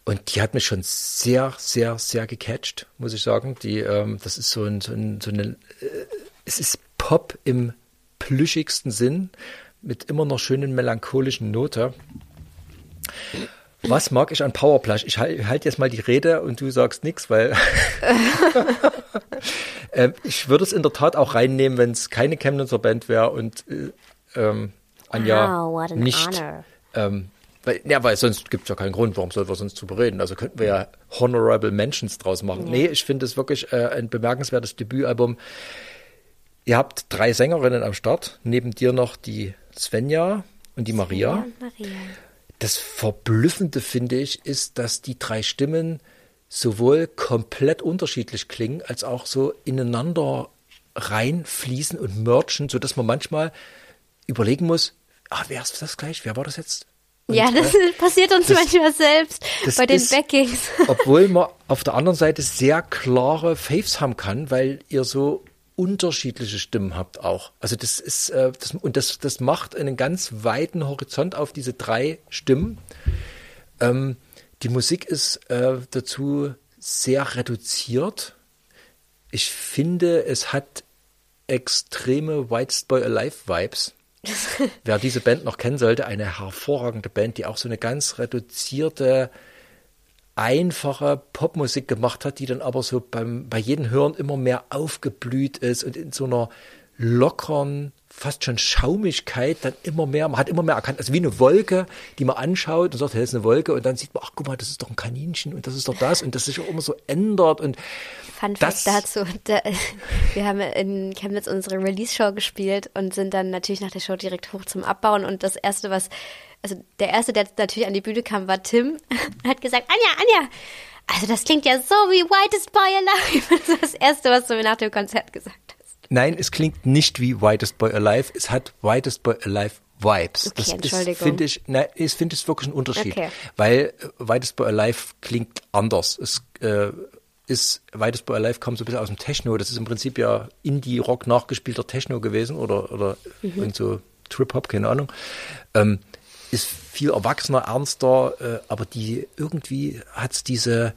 und die hat mich schon sehr, sehr, sehr gecatcht, muss ich sagen. Die, ähm, das ist so, ein, so, ein, so eine, äh, es ist Pop im plüschigsten Sinn, mit immer noch schönen melancholischen Note. Was mag ich an Powerplush? Ich halte halt jetzt mal die Rede und du sagst nichts, weil *laughs* ähm, ich würde es in der Tat auch reinnehmen, wenn es keine Chemnitzer Band wäre und äh, ähm, Anja Wow, what an nicht. honor. Ähm, weil, ja, weil sonst gibt es ja keinen Grund, warum sollten wir sonst drüber reden. Also könnten wir ja Honorable Mentions draus machen. Nee, ich finde es wirklich äh, ein bemerkenswertes Debütalbum. Ihr habt drei Sängerinnen am Start, neben dir noch die Svenja und die Maria. und Maria. Das Verblüffende, finde ich, ist, dass die drei Stimmen sowohl komplett unterschiedlich klingen, als auch so ineinander reinfließen und merchen, sodass man manchmal überlegen muss, ah, wer ist das gleich? Wer war das jetzt? Und, Ja, das äh, passiert uns das- manchmal selbst bei den ist- Backings. *laughs* obwohl man auf der anderen Seite sehr klare Faves haben kann, weil ihr so unterschiedliche Stimmen habt auch. Also das ist äh, das, und das das macht einen ganz weiten Horizont auf diese drei Stimmen. Ähm, die Musik ist äh, dazu sehr reduziert. Ich finde, es hat extreme White Boy Alive Vibes. *laughs* Wer diese Band noch kennen sollte, eine hervorragende Band, die auch so eine ganz reduzierte, einfache Popmusik gemacht hat, die dann aber so beim, bei jedem Hören immer mehr aufgeblüht ist und in so einer lockeren, fast schon Schaumigkeit dann immer mehr, man hat immer mehr erkannt, also wie eine Wolke, die man anschaut und sagt, hey, das ist eine Wolke und dann sieht man, ach guck mal, das ist doch ein Kaninchen und das ist doch das und das sich auch immer so ändert und Fun Das- Fact dazu. Da, *laughs* wir haben in Chemnitz unsere Release-Show gespielt und sind dann natürlich nach der Show direkt hoch zum Abbauen. Und das Erste, was, also der Erste, der natürlich an die Bühne kam, war Tim. *laughs* hat gesagt, Anja, Anja, also das klingt ja so wie Whitest Boy Alive. *laughs* Das war das Erste, was du mir nach dem Konzert gesagt hast. Nein, es klingt nicht wie Whitest Boy Alive. Es hat Whitest Boy Alive Vibes. Okay, das ist, finde ich, nein, ich finde es wirklich ein Unterschied. Okay. Weil äh, Whitest Boy Alive klingt anders. Es äh, ist, Whitest Boy Alive kommt so ein bisschen aus dem Techno. Das ist im Prinzip ja Indie-Rock nachgespielter Techno gewesen oder, oder Mhm. irgend so Trip-Hop, keine Ahnung. Ähm, ist viel erwachsener, ernster, äh, aber die irgendwie hat's diese,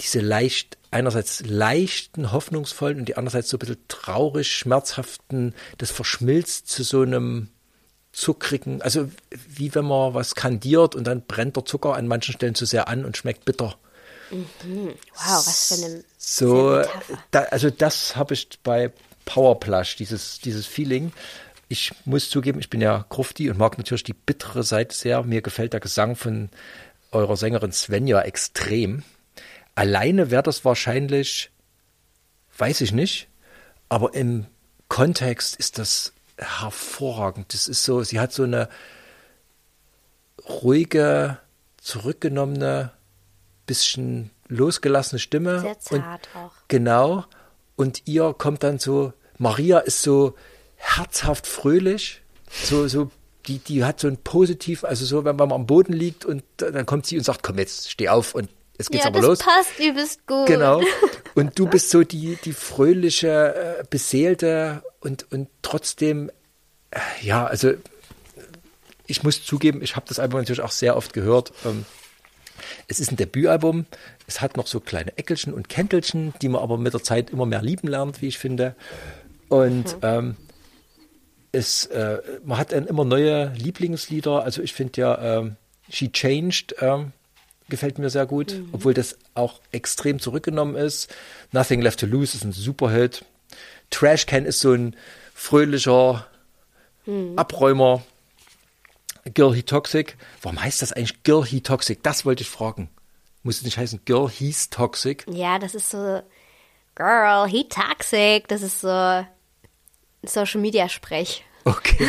diese leicht, einerseits leichten, hoffnungsvollen und die andererseits so ein bisschen traurig, schmerzhaften, das verschmilzt zu so einem zuckrigen, also wie wenn man was kandiert und dann brennt der Zucker an manchen Stellen zu sehr an und schmeckt bitter. Wow, was für eine So, da, also das habe ich bei Powerplush, dieses, dieses Feeling. Ich muss zugeben, ich bin ja Grufti und mag natürlich die bittere Seite sehr. Mir gefällt der Gesang von eurer Sängerin Svenja extrem. Alleine wäre das wahrscheinlich, weiß ich nicht, aber im Kontext ist das hervorragend. Das ist so, sie hat so eine ruhige, zurückgenommene, bisschen losgelassene Stimme. Sehr zart auch. Genau. Und ihr kommt dann so Maria ist so herzhaft fröhlich, so, so, die, die hat so ein positiv, also so, wenn man am Boden liegt und dann kommt sie und sagt, komm jetzt, steh auf und jetzt geht's ja, aber das los. passt übelst gut. Genau. *laughs* Und du bist so die, die fröhliche, äh, beseelte und, und trotzdem, äh, ja, also ich muss zugeben, ich habe das Album natürlich auch sehr oft gehört. Ähm, es ist ein Debütalbum. Es hat noch so kleine Eckelchen und Käntelchen, die man aber mit der Zeit immer mehr lieben lernt, wie ich finde. Und ähm, es, äh, man hat dann immer neue Lieblingslieder. Also ich finde ja ähm, She Changed ähm, gefällt mir sehr gut, obwohl das auch extrem zurückgenommen ist. Nothing Left to Lose ist ein super Hit. Trash Can ist so ein fröhlicher Abräumer. Girl He Toxic. Warum heißt das eigentlich Girl He Toxic? Das wollte ich fragen. Muss es nicht heißen Girl He's Toxic? Ja, das ist so, Girl, he toxic. Das ist so Social Media Sprech. Okay.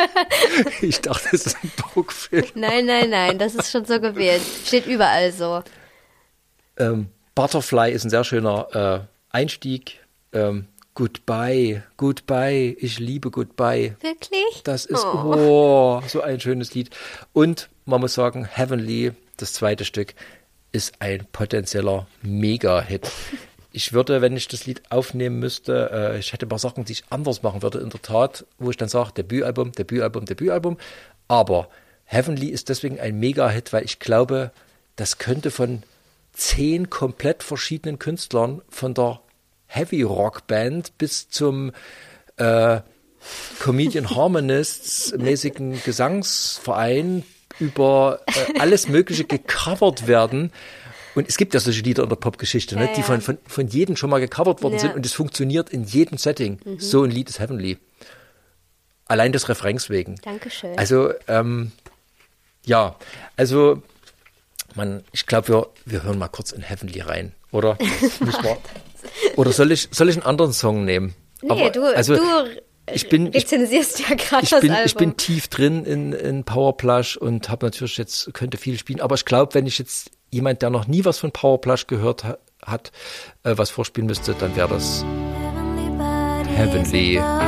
*laughs* ich dachte, das ist ein Druckfilm. Nein, nein, nein, das ist schon so gewählt. Steht überall so. Ähm, Butterfly ist ein sehr schöner äh, Einstieg. Ähm, Goodbye, Goodbye, ich liebe Goodbye. Wirklich? Das ist oh, so ein schönes Lied. Und man muss sagen, Heavenly, das zweite Stück, ist ein potenzieller Mega-Hit. Ich würde, wenn ich das Lied aufnehmen müsste, äh, ich hätte ein paar Sachen, die ich anders machen würde, in der Tat, wo ich dann sage, Debütalbum, Debütalbum, Debütalbum. Aber Heavenly ist deswegen ein Mega-Hit, weil ich glaube, das könnte von zehn komplett verschiedenen Künstlern, von der Heavy Rock Band bis zum äh, Comedian Harmonists mäßigen *laughs* Gesangsverein über äh, alles Mögliche gecovert werden. Und es gibt ja solche Lieder in der Popgeschichte, ne, Ja, die ja. von, von, von jedem schon mal gecovert worden Ja. sind und es funktioniert in jedem Setting. So ein Lied ist Heavenly. Allein des Refrains wegen. Dankeschön. Also, ähm, ja, also, man, ich glaube, wir, wir hören mal kurz in Heavenly rein, oder? *laughs* Oder soll ich, soll ich einen anderen Song nehmen? nee, du, also, du ich bin, ich, rezensierst ja gerade das bin, Album. ich bin tief drin in, in Powerplush und habe natürlich jetzt, könnte viel spielen, aber ich glaube, wenn ich jetzt jemand, der noch nie was von Powerplush gehört ha hat, äh, was vorspielen müsste, dann wäre das Heavenly. Above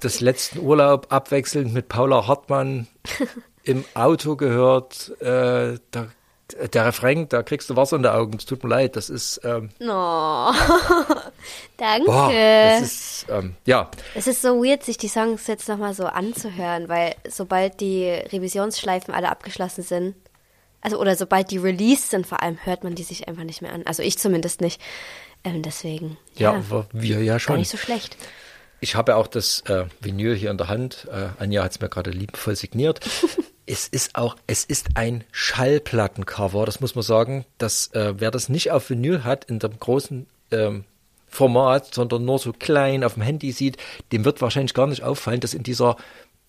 Das letzten Urlaub abwechselnd mit Paula Hartmann *laughs* im Auto gehört. Äh, da, der Refrain, da kriegst du Wasser in die Augen. Es tut mir leid, das ist, ähm, No. *laughs* Danke. boah, das ist, ähm, ja, Es ist so weird, sich die Songs jetzt nochmal so anzuhören, weil sobald die Revisionsschleifen alle abgeschlossen sind, also oder sobald die released sind, vor allem hört man die sich einfach nicht mehr an. Also ich zumindest nicht. Ähm, deswegen. ja, Ja, wir ja gar schon. nicht so schlecht. Ich habe auch das äh, Vinyl hier in der Hand. Äh, Anja hat es mir gerade liebevoll signiert. *laughs* es ist auch, es ist ein Schallplattencover, das muss man sagen. Das, äh, wer das nicht auf Vinyl hat, in dem großen ähm, Format, sondern nur so klein auf dem Handy sieht, dem wird wahrscheinlich gar nicht auffallen, dass in dieser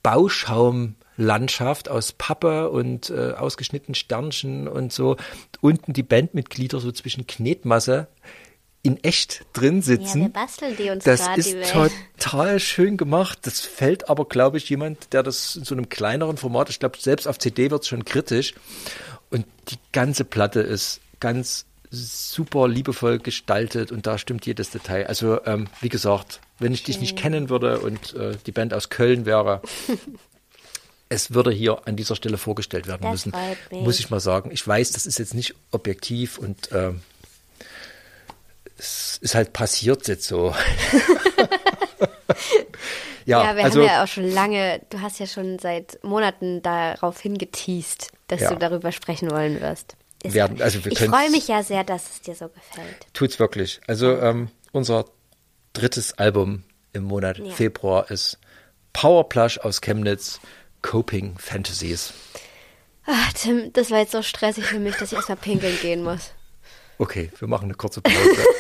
Bauschaumlandschaft aus Pappe und äh, ausgeschnittenen Sternchen und so unten die Bandmitglieder so zwischen Knetmasse in echt drin sitzen. Ja, wir basteln die uns Das ist total schön gemacht. Das fällt aber, glaube ich, jemand, der das in so einem kleineren Format, ich glaube, selbst auf CD wird es schon kritisch. Und die ganze Platte ist ganz super liebevoll gestaltet und da stimmt jedes Detail. Also, ähm, wie gesagt, wenn ich dich nicht kennen würde und äh, die Band aus Köln wäre, *laughs* es würde hier an dieser Stelle vorgestellt werden Das müssen, muss ich mal sagen. Ich weiß, das ist jetzt nicht objektiv und ähm, es ist halt passiert jetzt so. *laughs* ja, Ja, wir also haben ja auch schon lange, du hast ja schon seit Monaten darauf hingeteased, dass Ja. du darüber sprechen wollen wirst. Ist- Werden- also wir ich freue mich ja sehr, dass es dir so gefällt. tut's wirklich. Also ähm, unser drittes Album im Monat Ja. Februar ist Powerplush aus Chemnitz, Coping Fantasies. Ach, Tim, das war jetzt so stressig für mich, dass ich erstmal pinkeln gehen muss. Okay, wir machen eine kurze Pause. *laughs*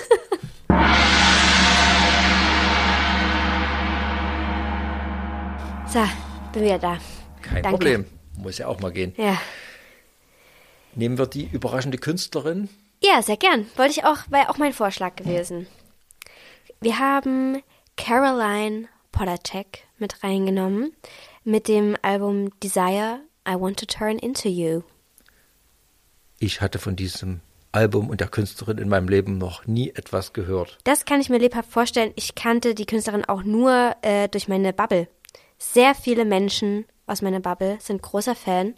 So, bin wieder da. Kein Danke. Problem. Muss ja auch mal gehen. Ja. Nehmen wir die überraschende Künstlerin. Ja, sehr gern. Wollte ich auch, war ja auch mein Vorschlag gewesen. Wir haben Caroline Polacek mit reingenommen mit dem Album Desire, I Want to Turn Into You. Ich hatte von diesem Album und der Künstlerin in meinem Leben noch nie etwas gehört. Das kann ich mir lebhaft vorstellen. Ich kannte die Künstlerin auch nur äh, durch meine Bubble. Sehr viele Menschen aus meiner Bubble sind großer Fan,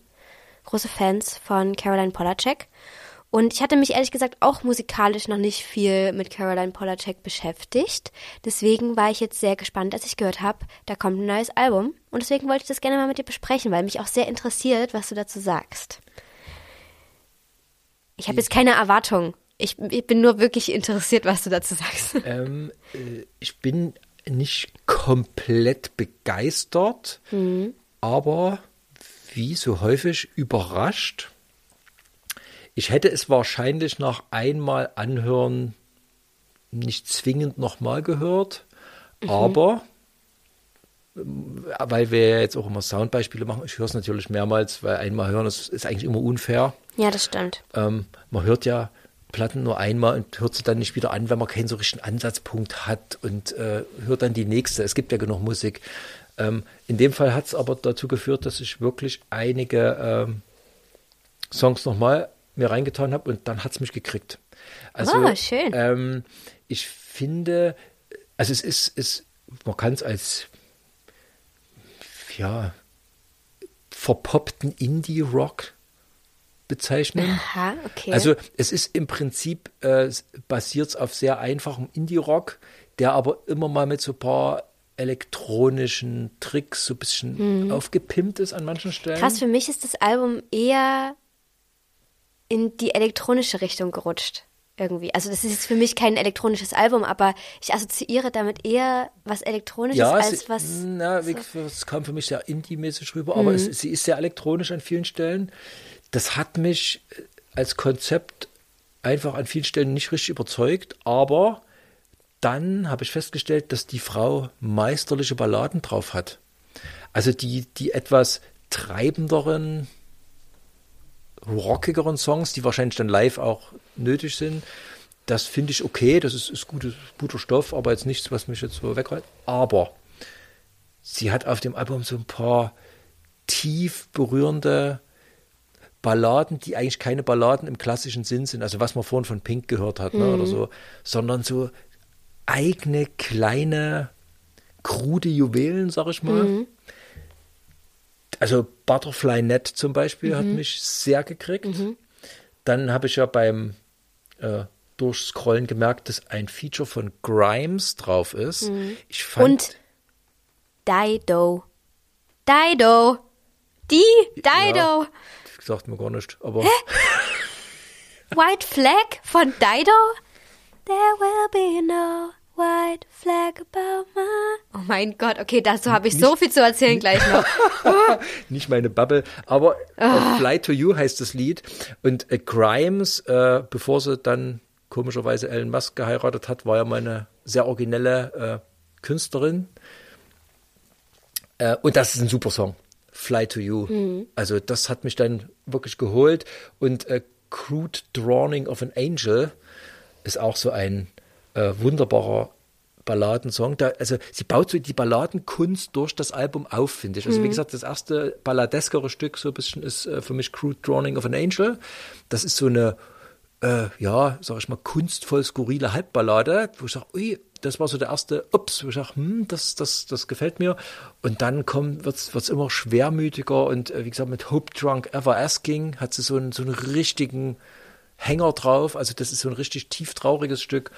große Fans von Caroline Polacek. Und ich hatte mich ehrlich gesagt auch musikalisch noch nicht viel mit Caroline Polacek beschäftigt. Deswegen war ich jetzt sehr gespannt, als ich gehört habe, da kommt ein neues Album. Und deswegen wollte ich das gerne mal mit dir besprechen, weil mich auch sehr interessiert, was du dazu sagst. Ich habe jetzt keine Erwartung. Ich, ich bin nur wirklich interessiert, was du dazu sagst. *laughs* Ähm, äh, ich bin nicht komplett begeistert, aber wie so häufig überrascht. Ich hätte es wahrscheinlich nach einmal anhören nicht zwingend nochmal gehört, aber ähm, weil wir jetzt auch immer Soundbeispiele machen, ich höre es natürlich mehrmals, weil einmal hören ist, ist eigentlich immer unfair. Ja, das stimmt. Ähm, man hört ja Platten nur einmal und hört sie dann nicht wieder an, wenn man keinen so richtigen Ansatzpunkt hat und äh, hört dann die nächste. Es gibt ja genug Musik. Ähm, in dem Fall hat es aber dazu geführt, dass ich wirklich einige ähm, Songs nochmal mir reingetan habe und dann hat es mich gekriegt. Also, Ah, schön. Ähm, ich finde, also es ist, ist man kann es als ja, verpoppten Indie-Rock bezeichnen. Aha, okay. Also es ist im Prinzip äh, basiert auf sehr einfachem Indie-Rock, der aber immer mal mit so ein paar elektronischen Tricks so ein bisschen aufgepimpt ist an manchen Stellen. Mhm. Krass, für mich ist das Album eher in die elektronische Richtung gerutscht. Irgendwie. Also das ist jetzt für mich kein elektronisches Album, aber ich assoziiere damit eher was Elektronisches ja, als sie, was. na, gesagt, es kam für mich sehr indie-mäßig rüber, aber es, sie ist sehr elektronisch an vielen Stellen. Das hat mich äh, als Konzept einfach an vielen Stellen nicht richtig überzeugt, aber dann habe ich festgestellt, dass die Frau meisterliche Balladen drauf hat. Also die, die etwas treibenderen, rockigeren Songs, die wahrscheinlich dann live auch nötig sind, das finde ich okay, das ist, ist gutes, guter Stoff, aber jetzt nichts, was mich jetzt so wegreißt. Aber sie hat auf dem Album so ein paar tief berührende Balladen, die eigentlich keine Balladen im klassischen Sinn sind, also was man vorhin von Pink gehört hat, ne, oder so, sondern so eigene kleine krude Juwelen, sag ich mal. Also Butterfly Net zum Beispiel hat mich sehr gekriegt. Dann habe ich ja beim äh, Durchscrollen gemerkt, dass ein Feature von Grimes drauf ist. Ich fand, Und Dido. Dido. Die Dido. sagt mir gar nicht, aber *laughs* White Flag von Dido? There will be no white flag above my. Oh mein Gott, okay, dazu habe ich so viel zu erzählen gleich noch. *laughs* nicht meine Bubble, aber äh, Fly to You heißt das Lied. Und äh, Grimes, äh, bevor sie dann komischerweise Elon Musk geheiratet hat, war ja mal eine sehr originelle äh, Künstlerin. Äh, und das ist ein super Song. Fly to You. Also das hat mich dann wirklich geholt. Und äh, Crude Drawing of an Angel ist auch so ein äh, wunderbarer Balladensong. Da, also sie baut so die Balladenkunst durch das Album auf, finde ich. Also wie gesagt, das erste balladeskere Stück so ein bisschen ist äh, für mich Crude Drawing of an Angel. Das ist so eine, äh, ja, sag ich mal, kunstvoll skurrile Halbballade, wo ich sage, ui, das war so der erste Ups, wo ich sage, hm, das, das, das gefällt mir. Und dann kommt, wird's, wird's immer schwermütiger und äh, wie gesagt, mit Hope Drunk Ever Asking hat sie so einen, so einen richtigen Hänger drauf. Also das ist so ein richtig tief trauriges Stück.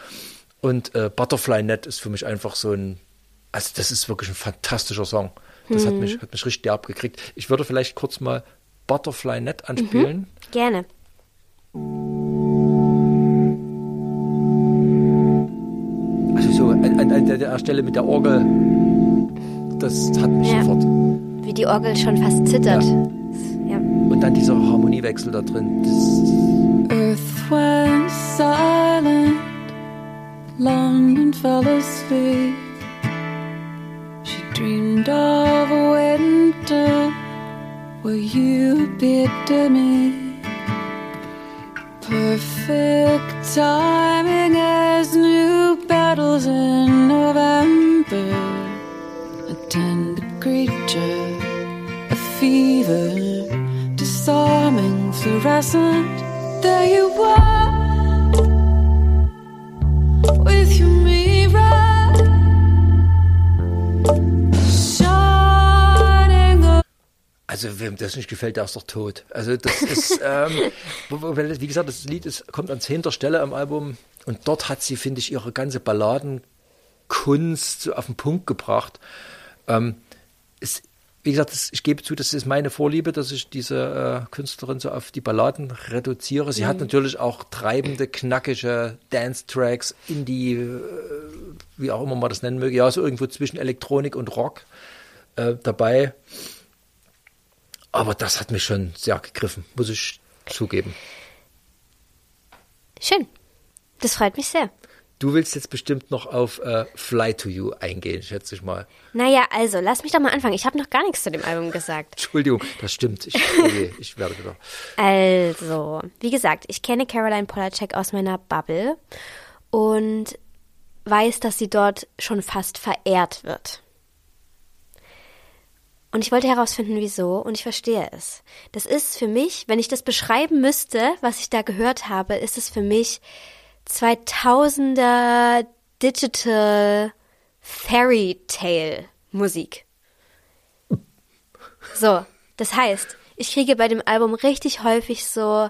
Und äh, Butterfly Net ist für mich einfach so ein, also das ist wirklich ein fantastischer Song. Das hat mich, hat mich richtig abgekriegt. Ich würde vielleicht kurz mal Butterfly Net anspielen. Gerne. der, der Stelle mit der Orgel, das hat mich Ja. sofort. Wie die Orgel schon fast zittert. Ja. Und dann dieser Harmoniewechsel da drin. Das, Earth went silent, London fell asleep. She dreamed of a winter where you appeared to me. Perfect timing as new battles in November. A tender creature, a fever, disarming, fluorescent. There you were, also wem das nicht gefällt, der ist doch tot. Also das ist, *laughs* ähm, wie gesagt, das Lied ist, kommt an zehnter Stelle am Album und dort hat sie, finde ich, ihre ganze Balladenkunst so auf den Punkt gebracht. Ähm, es, wie gesagt, das, ich gebe zu, das ist meine Vorliebe, dass ich diese äh, Künstlerin so auf die Balladen reduziere. Sie hat natürlich auch treibende, knackige Dance-Tracks, Indie, äh, wie auch immer man das nennen möge, ja, so irgendwo zwischen Elektronik und Rock äh, dabei. Aber das hat mich schon sehr gegriffen, muss ich zugeben. Schön. Das freut mich sehr. Du willst jetzt bestimmt noch auf äh, Fly to You eingehen, schätze ich mal. Naja, also, lass mich doch mal anfangen. Ich habe noch gar nichts zu dem Album gesagt. Entschuldigung, das stimmt. Ich, *laughs* je, ich werde wieder. Also, wie gesagt, ich kenne Caroline Polacek aus meiner Bubble und weiß, dass sie dort schon fast verehrt wird. Und ich wollte herausfinden, wieso, und ich verstehe es. Das ist für mich, wenn ich das beschreiben müsste, was ich da gehört habe, ist es für mich 2000er Digital Fairy Tale Musik. So, das heißt, ich kriege bei dem Album richtig häufig so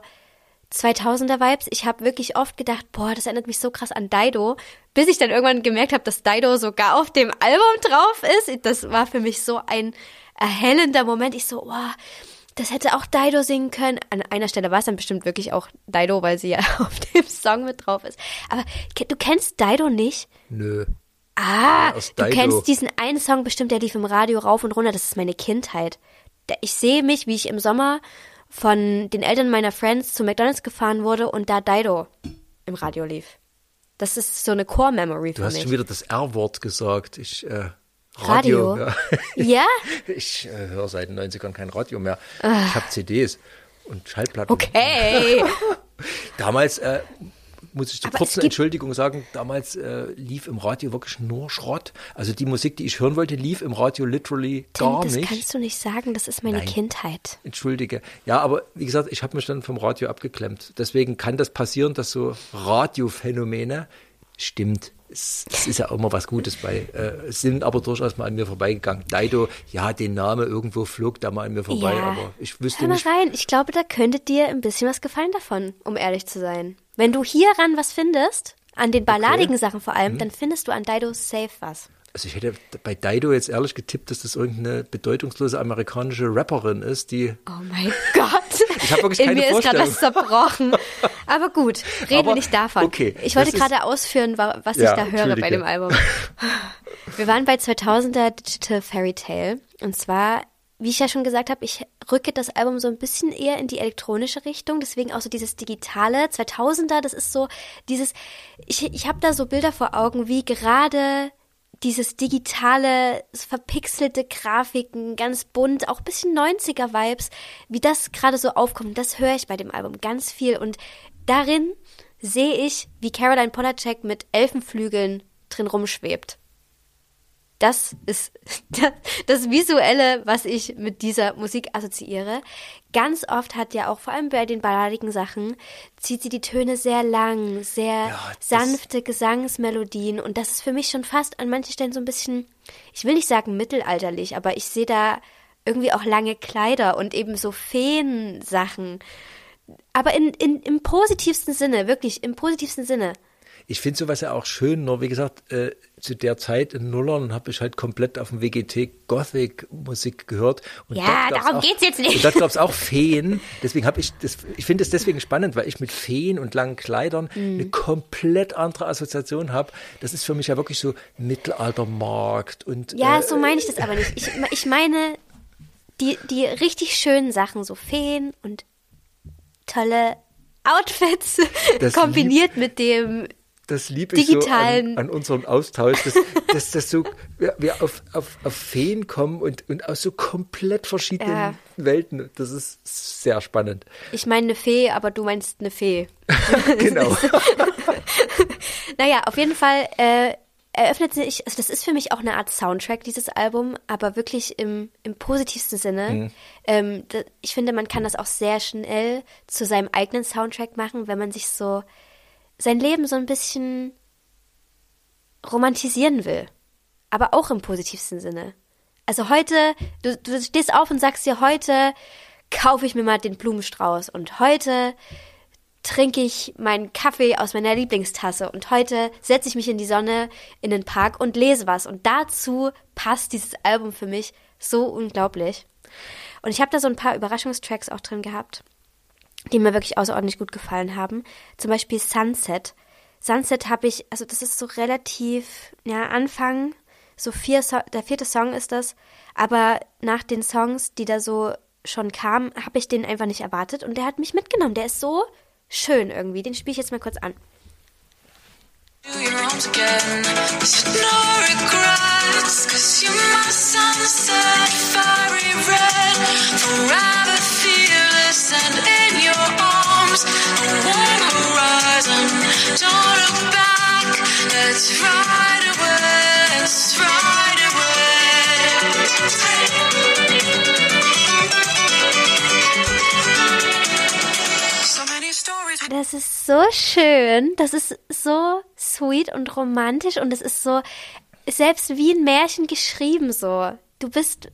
2000er Vibes. Ich habe wirklich oft gedacht, boah, das erinnert mich so krass an Dido, bis ich dann irgendwann gemerkt habe, dass Dido sogar auf dem Album drauf ist. Das war für mich so ein erhellender Moment. Ich so, boah, das hätte auch Dido singen können. An einer Stelle war es dann bestimmt wirklich auch Dido, weil sie ja *laughs* auf dem Song mit drauf ist. Aber du kennst Dido nicht? Nö. Ah, du kennst diesen einen Song bestimmt, der lief im Radio rauf und runter. Das ist meine Kindheit. Ich sehe mich, wie ich im Sommer von den Eltern meiner Friends zu McDonalds gefahren wurde und da Dido im Radio lief. Das ist so eine Core-Memory Du für hast mich. schon wieder das R-Wort gesagt. Ich, äh, Radio. Radio. Ja. *laughs* Ja? Ich äh, höre seit den 90ern kein Radio mehr. Ich habe CDs und Schallplatten. Ah. Okay. *laughs* Damals, äh, muss ich zur kurzen Entschuldigung sagen, damals äh, lief im Radio wirklich nur Schrott. Also die Musik, die ich hören wollte, lief im Radio literally Tim, gar das nicht. kannst du nicht sagen. Das ist meine Nein. Kindheit. Entschuldige. Ja, aber wie gesagt, ich habe mich dann vom Radio abgeklemmt. Deswegen kann das passieren, dass so Radiophänomene, stimmt, es, es ist ja auch immer was Gutes bei, äh, sind aber durchaus mal an mir vorbeigegangen. Dido, ja, den Name irgendwo flog da mal an mir vorbei, ja. aber ich wüsste Hör mal nicht. rein. Ich glaube, da könnte dir ein bisschen was gefallen davon, um ehrlich zu sein. Wenn du hieran was findest, an den balladigen Sachen vor allem, dann findest du an Dido safe was. Also ich hätte bei Dido jetzt ehrlich getippt, dass das irgendeine bedeutungslose amerikanische Rapperin ist, die Oh mein *laughs* Gott. Ich hab wirklich In keine mir ist gerade was zerbrochen. Aber gut, reden Aber wir nicht davon. okay, ich wollte gerade ausführen, wa- was Ja, ich da höre bei dem Album. Wir waren bei 2000er Digital Fairy Tale. Und zwar, wie ich ja schon gesagt habe, ich rücke das Album so ein bisschen eher in die elektronische Richtung. Deswegen auch so dieses Digitale. 2000er, das ist so dieses, ich, ich habe da so Bilder vor Augen, wie gerade dieses digitale, verpixelte Grafiken, ganz bunt, auch bisschen 90er-Vibes, wie das gerade so aufkommt, das höre ich bei dem Album ganz viel. Und darin sehe ich, wie Caroline Polacek mit Elfenflügeln drin rumschwebt. Das ist *laughs* das, Visuelle, was ich mit dieser Musik assoziiere. Ganz oft hat ja auch, vor allem bei den balladigen Sachen, zieht sie die Töne sehr lang, sehr das- sanfte Gesangsmelodien. Und das ist für mich schon fast an manchen Stellen so ein bisschen, ich will nicht sagen mittelalterlich, aber ich sehe da irgendwie auch lange Kleider und eben so Feensachen. Aber in, in, im positivsten Sinne, wirklich, im positivsten Sinne. Ich finde sowas ja auch schön, nur wie gesagt, äh, zu der Zeit in Nullern habe ich halt komplett auf dem WGT Gothic Musik gehört. Und Ja, darum auch, geht's jetzt nicht. Und dort gab es auch Feen. Deswegen habe ich das, ich finde es deswegen spannend, weil ich mit Feen und langen Kleidern Mhm. eine komplett andere Assoziation habe. Das ist für mich ja wirklich so Mittelaltermarkt und Ja, äh, so meine ich das aber nicht. Ich, ich meine die, die richtig schönen Sachen, so Feen und tolle Outfits Das *laughs* kombiniert mit dem das liebe ich so an, an unserem Austausch, dass, *laughs* dass das so, wir, wir auf, auf, auf Feen kommen und, und aus so komplett verschiedenen Ja. Welten. Das ist sehr spannend. Ich meine eine Fee, aber du meinst eine Fee. *laughs* *laughs* Genau. Naja, auf jeden Fall äh, eröffnet sich, also das ist für mich auch eine Art Soundtrack, dieses Album, aber wirklich im, im positivsten Sinne. Mhm. Ähm, da, ich finde, man kann das auch sehr schnell zu seinem eigenen Soundtrack machen, wenn man sich so sein Leben so ein bisschen romantisieren will. Aber auch im positivsten Sinne. Also heute, du, du stehst auf und sagst dir, heute kaufe ich mir mal den Blumenstrauß und heute trinke ich meinen Kaffee aus meiner Lieblingstasse und heute setze ich mich in die Sonne in den Park und lese was. Und dazu passt dieses Album für mich so unglaublich. Und ich habe da so ein paar Überraschungstracks auch drin gehabt, die mir wirklich außerordentlich gut gefallen haben. Zum Beispiel Sunset. Sunset habe ich, also das ist so relativ, ja, Anfang, so vier, so der vierte Song ist das, aber nach den Songs, die da so schon kamen, habe ich den einfach nicht erwartet und der hat mich mitgenommen. Der ist so schön irgendwie. Den spiele ich jetzt mal kurz an. Forever fearless and in your arms. A warm horizon. Don't look back. Let's ride away. Let's ride away. Das ist so schön. Das ist so sweet und romantisch und es ist so selbst wie ein Märchen geschrieben so. Du bist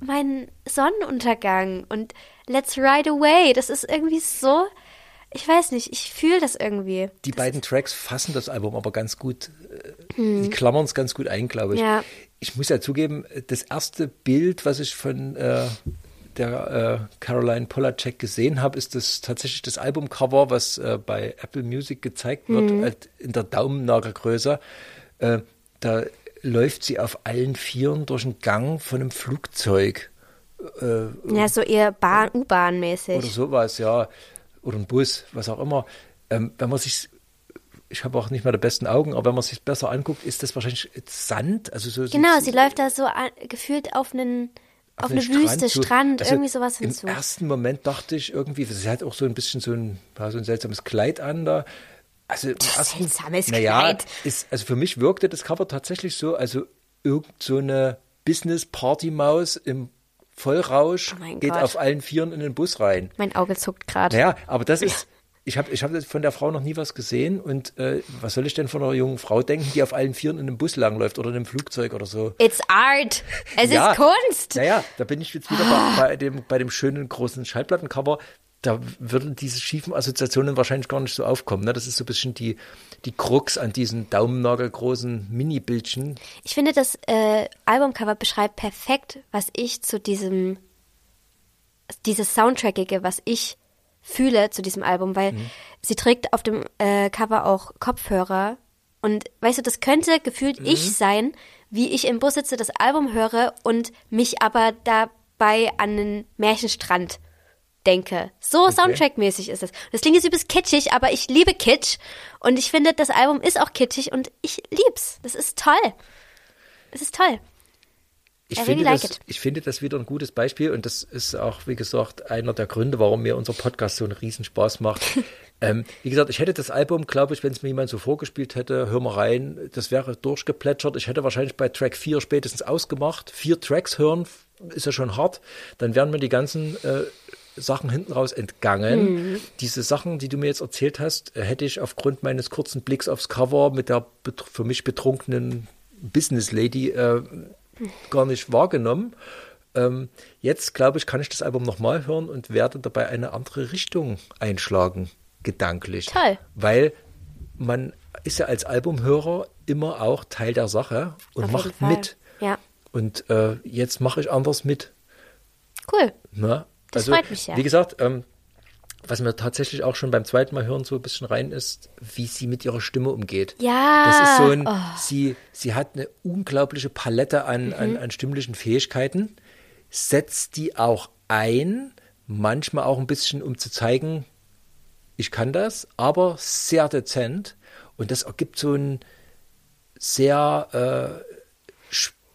mein Sonnenuntergang und Let's Ride Away. Das ist irgendwie so. Ich weiß nicht, ich fühle das irgendwie. Die beiden Tracks fassen das Album aber ganz gut, äh, die klammern es ganz gut ein, glaube ich. Ja. Ich muss ja zugeben, das erste Bild, was ich von äh, der äh, Caroline Polacek gesehen habe, ist das tatsächlich das Albumcover, was äh, bei Apple Music gezeigt wird, halt in der Daumennagelgröße. Äh, da läuft sie auf allen Vieren durch einen Gang von einem Flugzeug Ja, so eher Bahn, oder U-Bahn-mäßig. sowas, ja. Oder ein Bus, was auch immer. Ähm, wenn man sich, ich habe auch nicht mehr die besten Augen, aber wenn man sich besser anguckt, ist das wahrscheinlich Sand. Also so, Genau, so, sie läuft da so an, gefühlt auf einen auf, eine Wüste, zu. Strand, Also irgendwie sowas hinzu. Im ersten Moment dachte ich irgendwie, sie hat auch so ein bisschen so ein, so ein seltsames Kleid an da. Also im ersten, seltsames naja, Kleid. Ist, also für mich wirkte das Cover tatsächlich so, also irgend so eine Business-Party-Maus im Vollrausch Oh geht Gott. auf allen Vieren in den Bus rein. mein Auge zuckt gerade. Naja, aber das ist, ich habe ich hab von der Frau noch nie was gesehen und äh, was soll ich denn von einer jungen Frau denken, die auf allen Vieren in einem Bus langläuft oder in einem Flugzeug oder so? It's art. Es Ja. ist Kunst. Naja, da bin ich jetzt wieder bei, bei, dem, bei dem schönen großen Schallplattencover. Da würden diese schiefen Assoziationen wahrscheinlich gar nicht so aufkommen. Ne? Das ist so ein bisschen die, die Krux an diesen daumennagelgroßen Mini-Bildchen. Ich finde, das äh, Albumcover beschreibt perfekt, was ich zu diesem, dieses Soundtrackige, was ich fühle zu diesem Album, weil sie trägt auf dem äh, Cover auch Kopfhörer. Und weißt du, das könnte gefühlt ich sein, wie ich im Bus sitze, das Album höre und mich aber dabei an den Märchenstrand denke. So Soundtrack-mäßig ist es. Das klingt jetzt übelst kitschig, aber ich liebe Kitsch. Und ich finde, das Album ist auch kitschig und ich lieb's. Das ist toll. Es ist toll. Ich I finde, really like das, it. ich finde das wieder ein gutes Beispiel und das ist auch, wie gesagt, einer der Gründe, warum mir unser Podcast so einen Riesenspaß macht. *laughs* ähm, wie gesagt, ich hätte das Album, glaube ich, wenn es mir jemand so vorgespielt hätte, hör mal rein, das wäre durchgeplätschert. Ich hätte wahrscheinlich bei Track 4 spätestens ausgemacht. Vier Tracks hören ist ja schon hart. Dann wären mir die ganzen äh, Sachen hinten raus entgangen. Mhm. Diese Sachen, die du mir jetzt erzählt hast, äh, hätte ich aufgrund meines kurzen Blicks aufs Cover mit der für mich betrunkenen Business Lady äh, gar nicht wahrgenommen. Ähm, jetzt, glaube ich, kann ich das Album nochmal hören und werde dabei eine andere Richtung einschlagen, gedanklich. Toll. Weil man ist ja als Albumhörer immer auch Teil der Sache und Auf macht mit. Ja, Und äh, jetzt mache ich anders mit. cool. Ne? Das freut mich ja. Wie gesagt, ähm, was mir tatsächlich auch schon beim zweiten Mal hören so ein bisschen rein ist, wie sie mit ihrer Stimme umgeht. Ja. Das ist so ein, Oh. sie, sie hat eine unglaubliche Palette an, an, Mhm. an stimmlichen Fähigkeiten, setzt die auch ein, manchmal auch ein bisschen, um zu zeigen, ich kann das, aber sehr dezent. Und das ergibt so einen sehr äh,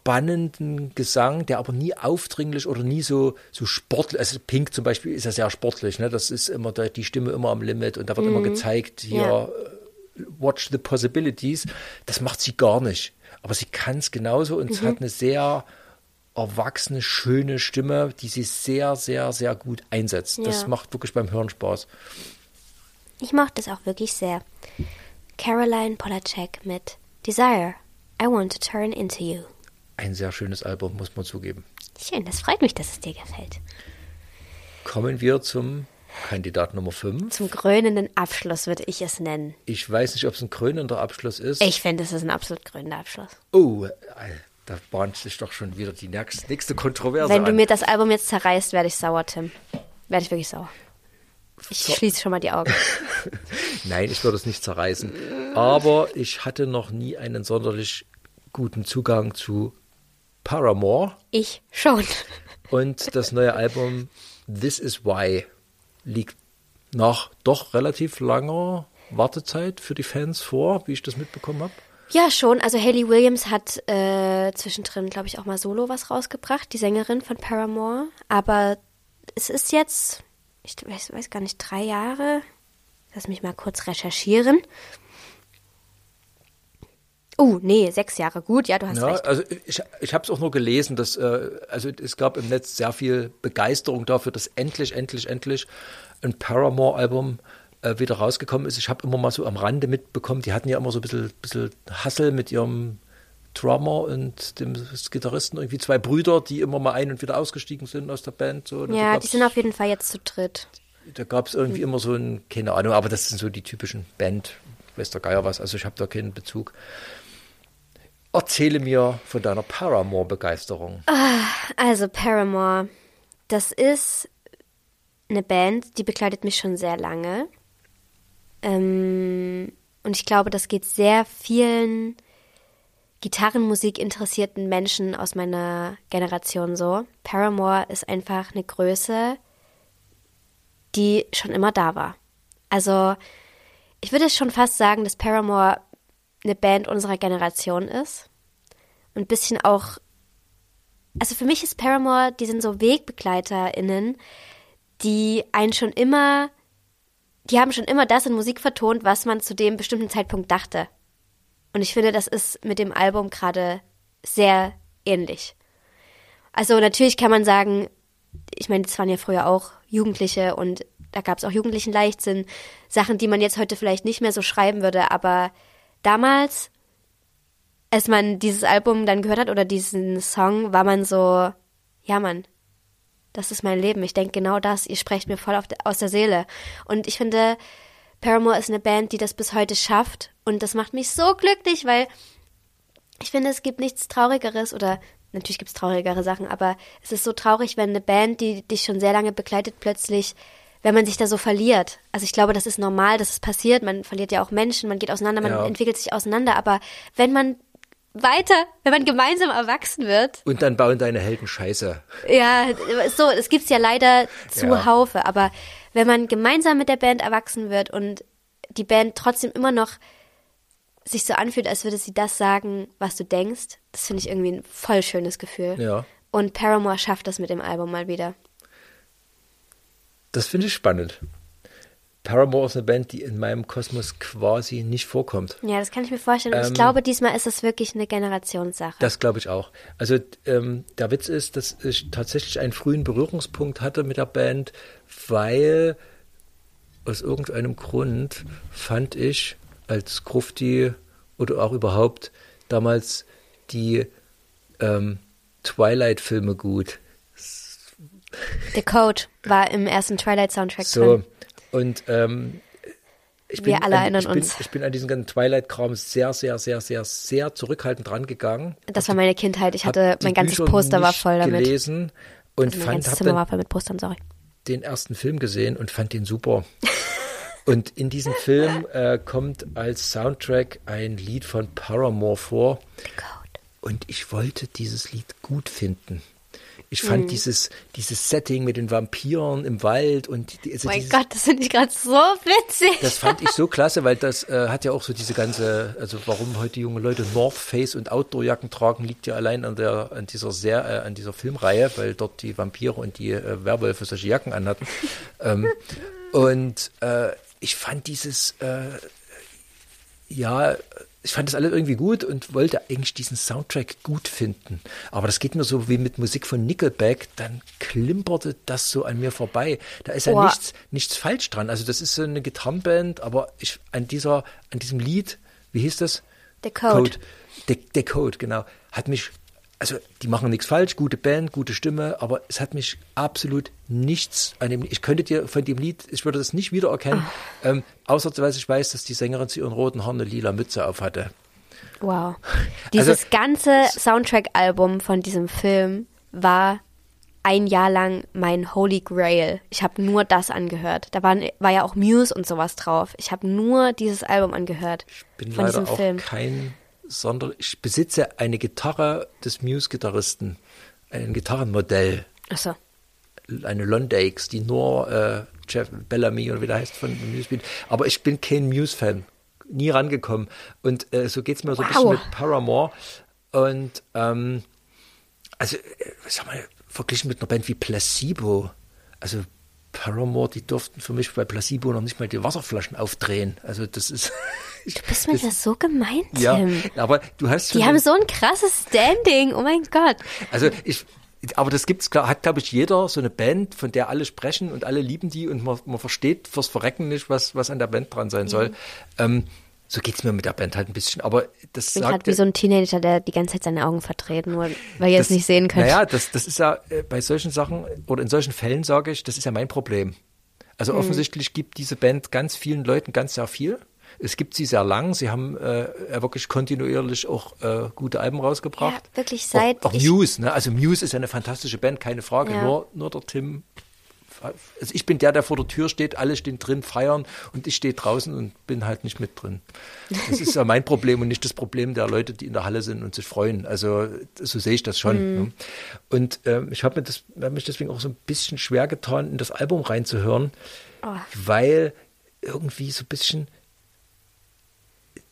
spannenden Gesang, der aber nie aufdringlich oder nie so, so sportlich, also Pink zum Beispiel ist ja sehr sportlich, ne? das ist immer da, die Stimme immer am Limit und da wird immer gezeigt, hier, Ja. äh, watch the possibilities. Das macht sie gar nicht. Aber sie kann es genauso und es hat eine sehr erwachsene, schöne Stimme, die sie sehr, sehr, sehr gut einsetzt. Das Ja. macht wirklich beim Hören Spaß. Ich mochte es auch wirklich sehr. Caroline Polacek mit Desire. I want to turn into you. Ein sehr schönes Album, muss man zugeben. Schön, das freut mich, dass es dir gefällt. Kommen wir zum Kandidat Nummer 5. Zum krönenden Abschluss würde ich es nennen. Ich weiß nicht, ob es ein krönender Abschluss ist. Ich finde, es ist ein absolut krönender Abschluss. Oh, äh, da bahnt sich doch schon wieder die nächste, nächste Kontroverse Wenn du an. mir das Album jetzt zerreißt, werde ich sauer, Tim. Werde ich wirklich sauer. Ich So. schließe schon mal die Augen. *laughs* Nein, ich würde es nicht zerreißen. Aber ich hatte noch nie einen sonderlich guten Zugang zu Paramore. Ich schon. Und das neue Album This Is Why liegt nach doch relativ langer Wartezeit für die Fans vor, wie ich das mitbekommen habe. Ja, schon. Also Hayley Williams hat äh, zwischendrin, glaube ich, auch mal solo was rausgebracht, die Sängerin von Paramore. Aber es ist jetzt, ich weiß, weiß gar nicht, drei Jahre. Lass mich mal kurz recherchieren. Oh, nee, sechs Jahre. Gut, ja, du hast Ja, recht. also ich, ich habe es auch nur gelesen, dass äh, also es gab im Netz sehr viel Begeisterung dafür, dass endlich, endlich, endlich ein Paramore-Album äh, wieder rausgekommen ist. Ich habe immer mal so am Rande mitbekommen, die hatten ja immer so ein bisschen, bisschen Hassel mit ihrem Drummer und dem Gitarristen, irgendwie zwei Brüder, die immer mal ein- und wieder ausgestiegen sind aus der Band. So. Ja, die sind auf jeden Fall jetzt zu dritt. da gab es irgendwie immer so ein, keine Ahnung, aber das sind so die typischen Band, weiß der Geier was, also ich habe da keinen Bezug. Erzähle mir von deiner Paramore-Begeisterung. Also Paramore, das ist eine Band, die begleitet mich schon sehr lange. Ähm, und ich glaube, das geht sehr vielen Gitarrenmusik interessierten Menschen aus meiner Generation so. Paramore ist einfach eine Größe, die schon immer da war. Also ich würde schon fast sagen, dass Paramore eine Band unserer Generation ist. Und ein bisschen auch also für mich ist Paramore, die sind so WegbegleiterInnen, die einen schon immer, die haben schon immer das in Musik vertont, was man zu dem bestimmten Zeitpunkt dachte. Und ich finde, das ist mit dem Album gerade sehr ähnlich. Also natürlich kann man sagen, ich meine, das waren ja früher auch Jugendliche und da gab es auch jugendlichen Leichtsinn, Sachen, die man jetzt heute vielleicht nicht mehr so schreiben würde, aber damals als man dieses Album dann gehört hat oder diesen Song, war man so, ja Mann, das ist mein Leben. Ich denke genau das. Ihr sprecht mir voll de, aus der Seele. Und ich finde, Paramore ist eine Band, die das bis heute schafft. Und das macht mich so glücklich, weil ich finde, es gibt nichts Traurigeres oder natürlich gibt es traurigere Sachen, aber es ist so traurig, wenn eine Band, die dich schon sehr lange begleitet, plötzlich, wenn man sich da so verliert. Also ich glaube, das ist normal, dass es passiert. Man verliert ja auch Menschen, man geht auseinander, man Ja. entwickelt sich auseinander. Aber wenn man weiter, wenn man gemeinsam erwachsen wird, Und dann bauen deine Helden Scheiße. ja, so, es gibt's ja leider zuhaufe, aber wenn man gemeinsam mit der Band erwachsen wird und die Band trotzdem immer noch sich so anfühlt, als würde sie das sagen, was du denkst, das finde ich irgendwie ein voll schönes Gefühl. Ja. Und Paramore schafft das mit dem Album mal wieder. Das finde ich spannend. Paramore ist eine Band, die in meinem Kosmos quasi nicht vorkommt. Ja, das kann ich mir vorstellen. Und Ähm, ich glaube, diesmal ist es wirklich eine Generationssache. Das glaube ich auch. Also ähm, der Witz ist, dass ich tatsächlich einen frühen Berührungspunkt hatte mit der Band, weil aus irgendeinem Grund fand ich als Grufti oder auch überhaupt damals die ähm, Twilight-Filme gut. The Code war im ersten Twilight-Soundtrack So, drin. und ähm, ich Wir alle an, erinnern ich bin, uns. Ich bin an diesen ganzen Twilight-Kram sehr, sehr, sehr, sehr, sehr zurückhaltend rangegangen. Das war meine Kindheit. Ich hatte, mein ganzes Bücher Poster war voll damit. gelesen und Also mein fand, ganzes Zimmer war voll mit Postern, sorry. den ersten Film gesehen und fand den super. Und in diesem Film äh, kommt als Soundtrack ein Lied von Paramore vor. Code. Und ich wollte dieses Lied gut finden. Ich Mhm. fand dieses, dieses Setting mit den Vampiren im Wald und die, also Oh mein dieses, Gott, das finde ich gerade so witzig. das fand ich so klasse, weil das äh, hat ja auch so diese ganze, also warum heute junge Leute North Face und Outdoorjacken tragen, liegt ja allein an der, an dieser sehr, äh, an dieser Filmreihe, weil dort die Vampire und die äh, Werwölfe solche Jacken anhatten. *laughs* ähm, und äh, ich fand dieses, äh, ja, ich fand das alles irgendwie gut und wollte eigentlich diesen Soundtrack gut finden. Aber das geht mir so wie mit Musik von Nickelback, dann klimperte das so an mir vorbei. Da ist ja Boah. nichts, nichts falsch dran. Also das ist so eine Gitarrenband, aber ich an dieser, an diesem Lied, wie hieß das? Der Code. Der, der Code, genau. Hat mich, also die machen nichts falsch, gute Band, gute Stimme, aber es hat mich absolut nichts an dem Ich könnte dir von dem Lied, ich würde das nicht wiedererkennen, Ah. ähm, außer dass ich weiß, dass die Sängerin zu ihren roten Haaren eine lila Mütze auf hatte. Wow. *laughs* Dieses Also- ganze Soundtrack-Album von diesem Film war ein Jahr lang mein Holy Grail. Ich habe nur das angehört. Da waren, war ja auch Muse und sowas drauf. Ich habe nur dieses Album angehört. bin von leider diesem auch Film. kein Sonder. Ich besitze eine Gitarre des Muse-Gitarristen, ein Gitarrenmodell, Achso. eine Londax, die nur äh, Jeff Bellamy oder wie der heißt von Muse spielt. Aber ich bin kein Muse-Fan, nie rangekommen. Und äh, so geht's mir so ein bisschen mit Paramore. Und ähm, also, äh, sag mal, verglichen mit einer Band wie Placebo, also Paramore, die durften für mich bei Placebo noch nicht mal die Wasserflaschen aufdrehen. Also das ist. *laughs* Du bist mir das so gemein, Ja, Tim. aber du hast schon Die haben so ein krasses Standing. Oh mein Gott. also ich aber das gibt's klar, hat glaube ich jeder so eine Band, von der alle sprechen und alle lieben die und man, man versteht fürs Verrecken nicht, was was an der Band dran sein soll. Ähm, so geht's mir mit der Band halt ein bisschen, aber das Ich bin sagt gerade wie so ein Teenager, der die ganze Zeit seine Augen verdreht, nur weil ihr es nicht sehen könnt. Naja, das, das ist ja äh, bei solchen Sachen oder in solchen Fällen sage ich, das ist ja mein Problem. Also Mhm. offensichtlich gibt diese Band ganz vielen Leuten ganz sehr viel. Es gibt sie sehr lang. Sie haben äh, wirklich kontinuierlich auch äh, gute Alben rausgebracht. Ja, wirklich seit auch, auch Muse. Ne? Also Muse ist eine fantastische Band, keine Frage. Ja. Nur, nur der Tim. Also ich bin der, der vor der Tür steht, alle stehen drin, feiern und ich stehe draußen und bin halt nicht mit drin. Das ist ja mein *laughs* Problem und nicht das Problem der Leute, die in der Halle sind und sich freuen. Also so sehe ich das schon. Ne? Und ähm, ich habe mir das, hab mich deswegen auch so ein bisschen schwer getan, in das Album reinzuhören, weil irgendwie so ein bisschen,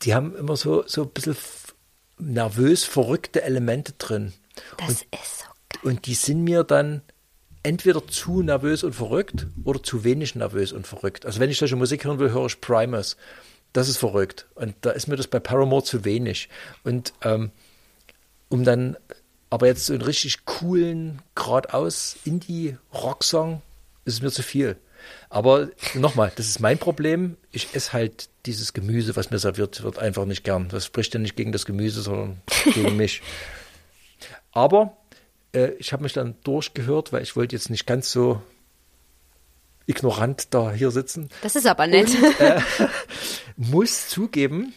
die haben immer so, so ein bisschen nervös verrückte Elemente drin. Das und, ist so geil. und die sind mir dann entweder zu nervös und verrückt oder zu wenig nervös und verrückt. Also wenn ich solche Musik hören will, höre ich Primus. Das ist verrückt. Und da ist mir das bei Paramore zu wenig. Und ähm, um dann aber jetzt so einen richtig coolen, geradeaus Indie-Rock-Song, ist es mir zu viel. Aber nochmal, das ist mein Problem. Ich esse halt dieses Gemüse, was mir serviert wird, einfach nicht gern. Das spricht ja nicht gegen das Gemüse, sondern gegen mich. Aber äh, ich habe mich dann durchgehört, weil ich wollte jetzt nicht ganz so ignorant da hier sitzen. Das ist aber nett. *laughs* Muss zugeben,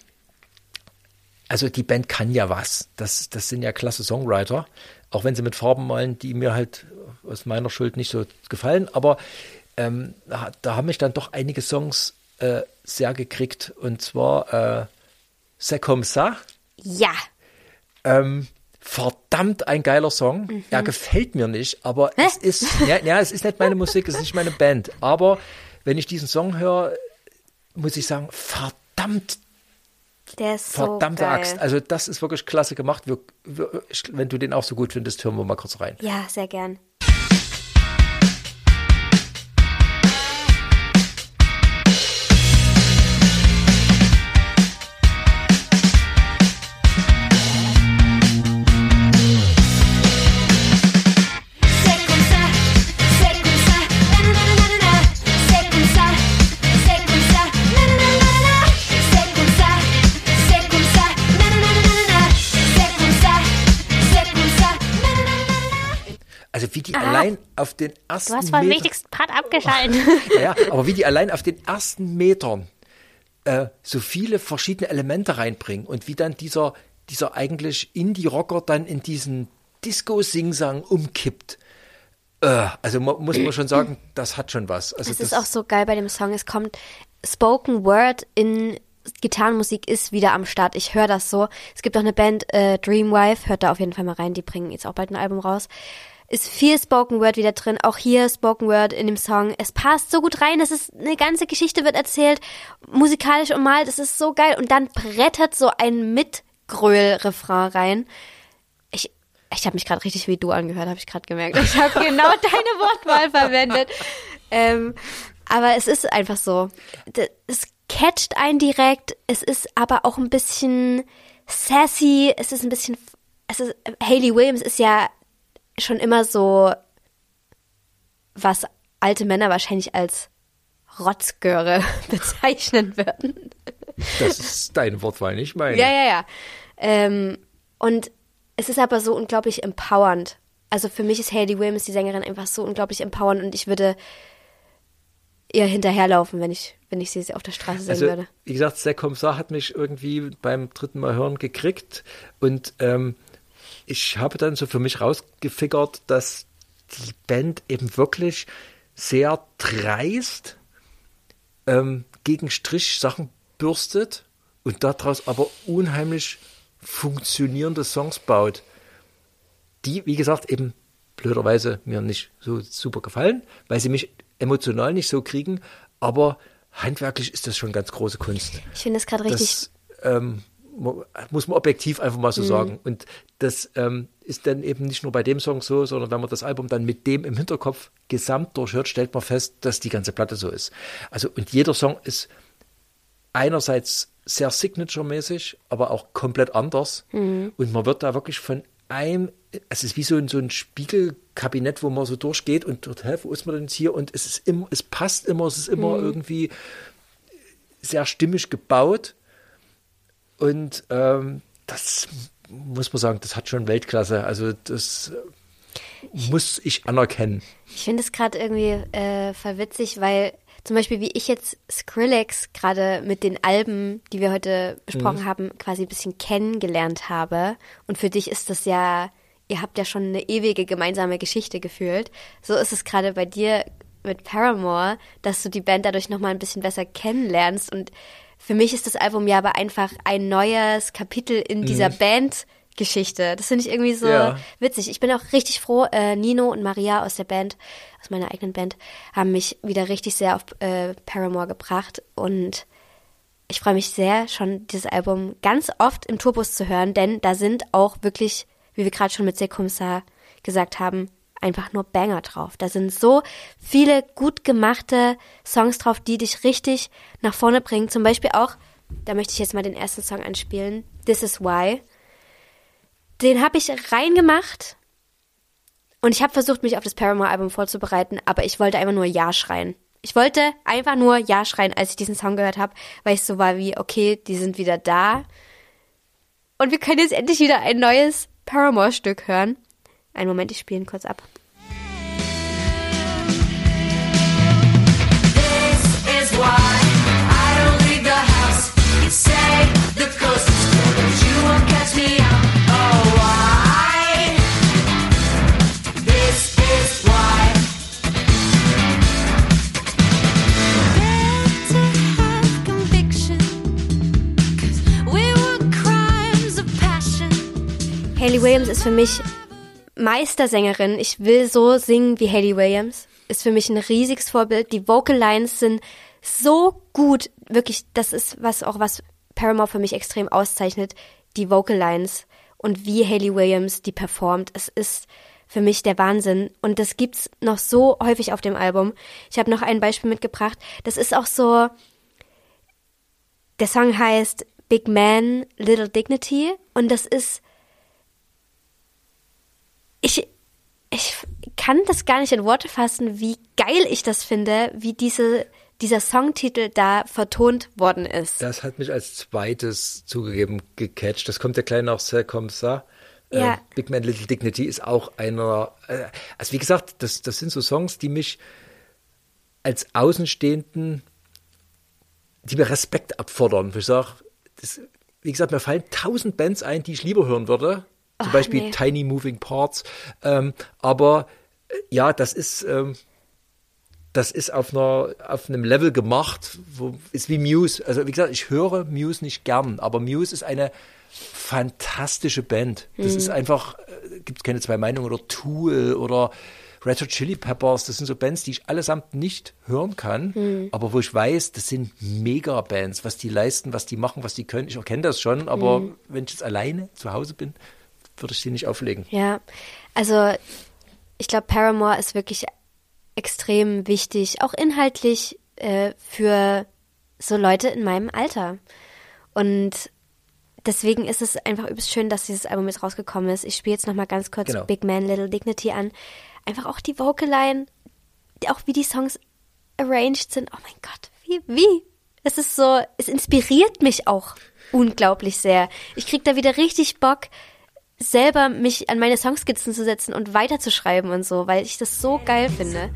also die Band kann ja was. Das, das sind ja klasse Songwriter, auch wenn sie mit Farben malen, die mir halt aus meiner Schuld nicht so gefallen. Aber ähm, da, da haben mich dann doch einige Songs äh, sehr gekriegt. Und zwar äh, C'est comme ça. ja. Ähm, verdammt ein geiler Song. Er gefällt mir nicht, aber es ist, ja, ja, es ist nicht meine Musik, es ist nicht meine Band. Aber wenn ich diesen Song höre, muss ich sagen, verdammt, Der ist so verdammte geil. Axt. Also das ist wirklich klasse gemacht. Wir, wir, wenn du den auch so gut findest, hören wir mal kurz rein. Ja, sehr gern. Allein auf den ersten Du hast vom wichtigsten Part abgeschaltet. *laughs* ja, aber wie die allein auf den ersten Metern äh, so viele verschiedene Elemente reinbringen und wie dann dieser, dieser eigentlich Indie-Rocker dann in diesen Disco-Singsang umkippt. Äh, also mu- muss man schon sagen, das hat schon was. Also Es ist auch so geil bei dem Song. Es kommt Spoken Word in Gitarrenmusik ist wieder am Start. Ich höre das so. Es gibt auch eine Band, äh, Dreamwife, hört da auf jeden Fall mal rein. Die bringen jetzt auch bald ein Album raus. Ist viel Spoken Word wieder drin. Auch hier Spoken Word in dem Song. Es passt so gut rein. Es ist eine ganze Geschichte wird erzählt, musikalisch und mal. Das ist so geil. Und dann brettert so ein Mitgröl-Refrain rein. Ich, ich habe mich gerade richtig wie du angehört, habe ich gerade gemerkt. Ich habe genau *laughs* deine Wortwahl verwendet. Ähm, aber es ist einfach so. Es catcht einen direkt. Es ist aber auch ein bisschen sassy. Es ist ein bisschen. Es ist, Hayley Williams ist ja schon immer so, was alte Männer wahrscheinlich als Rotzgöre *laughs* bezeichnen würden. das ist deine Wortwahl, nicht meine. Ja, ja, ja. Ähm, und es ist aber so unglaublich empowernd. Also für mich ist Hayley Williams, die Sängerin, einfach so unglaublich empowernd und ich würde ihr hinterherlaufen, wenn ich, wenn ich sie auf der Straße sehen Also, würde. wie gesagt, Zack Kommissar hat mich irgendwie beim dritten Mal hören gekriegt und ähm, ich habe dann so für mich rausgefickert, dass die Band eben wirklich sehr dreist ähm, gegen Strich Sachen bürstet und daraus aber unheimlich funktionierende Songs baut, die, wie gesagt, eben blöderweise mir nicht so super gefallen, weil sie mich emotional nicht so kriegen, aber handwerklich ist das schon ganz große Kunst. Ich finde es gerade richtig. Das ähm, muss man objektiv einfach mal so sagen. Und das ähm, ist dann eben nicht nur bei dem Song so, sondern wenn man das Album dann mit dem im Hinterkopf gesamt durchhört, stellt man fest, dass die ganze Platte so ist. Also und jeder Song ist einerseits sehr signature-mäßig, aber auch komplett anders. Und man wird da wirklich von einem, es ist wie so ein, so ein Spiegelkabinett, wo man so durchgeht und dort, hä, wo ist man denn jetzt hier? Und es ist immer, es passt immer, es ist immer irgendwie sehr stimmig gebaut. Und ähm, das muss man sagen, das hat schon Weltklasse. Also das muss ich anerkennen. Ich finde es gerade irgendwie äh, verwitzig, weil zum Beispiel wie ich jetzt Skrillex gerade mit den Alben, die wir heute besprochen haben, quasi ein bisschen kennengelernt habe. Und für dich ist das ja, ihr habt ja schon eine ewige gemeinsame Geschichte gefühlt. So ist es gerade bei dir mit Paramore, dass du die Band dadurch nochmal ein bisschen besser kennenlernst. Und für mich ist das Album ja aber einfach ein neues Kapitel in dieser Bandgeschichte. Das finde ich irgendwie so Ja. witzig. Ich bin auch richtig froh. Äh, Nino und Maria aus der Band, aus meiner eigenen Band, haben mich wieder richtig sehr auf äh, Paramore gebracht. Und ich freue mich sehr, schon dieses Album ganz oft im Tourbus zu hören, denn da sind auch wirklich, wie wir gerade schon mit Sekumsa gesagt haben, einfach nur Banger drauf. Da sind so viele gut gemachte Songs drauf, die dich richtig nach vorne bringen. Zum Beispiel auch, da möchte ich jetzt mal den ersten Song anspielen, This Is Why. Den habe ich reingemacht und ich habe versucht, mich auf das Paramore-Album vorzubereiten, aber ich wollte einfach nur Ja schreien. Ich wollte einfach nur Ja schreien, als ich diesen Song gehört habe, weil ich so war wie, okay, die sind wieder da. Und wir können jetzt endlich wieder ein neues Paramore-Stück hören. Einen Moment, ich spiele ihn kurz ab. This is why I don't leave the house. You say the coast is clear, but you won't catch me out. Oh, why? This is why. Hayley Williams ist für mich Meistersängerin. Ich will so singen wie Hayley Williams. Ist für mich ein riesiges Vorbild. Die Vocal Lines sind so gut. Wirklich, das ist was auch was Paramore für mich extrem auszeichnet. Die Vocal Lines und wie Hayley Williams die performt. Es ist für mich der Wahnsinn. Und das gibt's noch so häufig auf dem Album. Ich habe noch ein Beispiel mitgebracht. Das ist auch so, der Song heißt Big Man, Little Dignity. Und das ist ich, ich kann das gar nicht in Worte fassen, wie geil ich das finde, wie diese, dieser Songtitel da vertont worden ist. Das hat mich als zweites zugegeben gecatcht. Das kommt ja gleich nach C'est comme ça. Ja. Äh, Big Man Little Dignity ist auch einer, äh, also wie gesagt, das, das sind so Songs, die mich als Außenstehenden die mir Respekt abfordern. Ich sage, das, wie gesagt, mir fallen tausend Bands ein, die ich lieber hören würde. Zum Ach, Beispiel nee. Tiny Moving Parts. Ähm, aber äh, ja, das ist, ähm, das ist auf, einer, auf einem Level gemacht, wo ist wie Muse. Also wie gesagt, ich höre Muse nicht gern, aber Muse ist eine fantastische Band. Das ist einfach, äh, gibt es keine zwei Meinungen, oder Tool oder Red Hot Chili Peppers, das sind so Bands, die ich allesamt nicht hören kann, aber wo ich weiß, das sind Mega-Bands, was die leisten, was die machen, was die können. Ich erkenne das schon, aber wenn ich jetzt alleine zu Hause bin, würde ich sie nicht auflegen. Ja, also ich glaube, Paramore ist wirklich extrem wichtig, auch inhaltlich äh, für so Leute in meinem Alter. Und deswegen ist es einfach übelst schön, dass dieses Album jetzt rausgekommen ist. Ich spiele jetzt nochmal ganz kurz Genau. Big Man, Little Dignity an. Einfach auch die Vocal-Line, die- auch wie die Songs arranged sind. Oh mein Gott, wie, wie? Es ist so, es inspiriert mich auch unglaublich sehr. Ich krieg da wieder richtig Bock, selber mich an meine Songskizzen zu setzen und weiterzuschreiben und so, weil ich das so geil finde.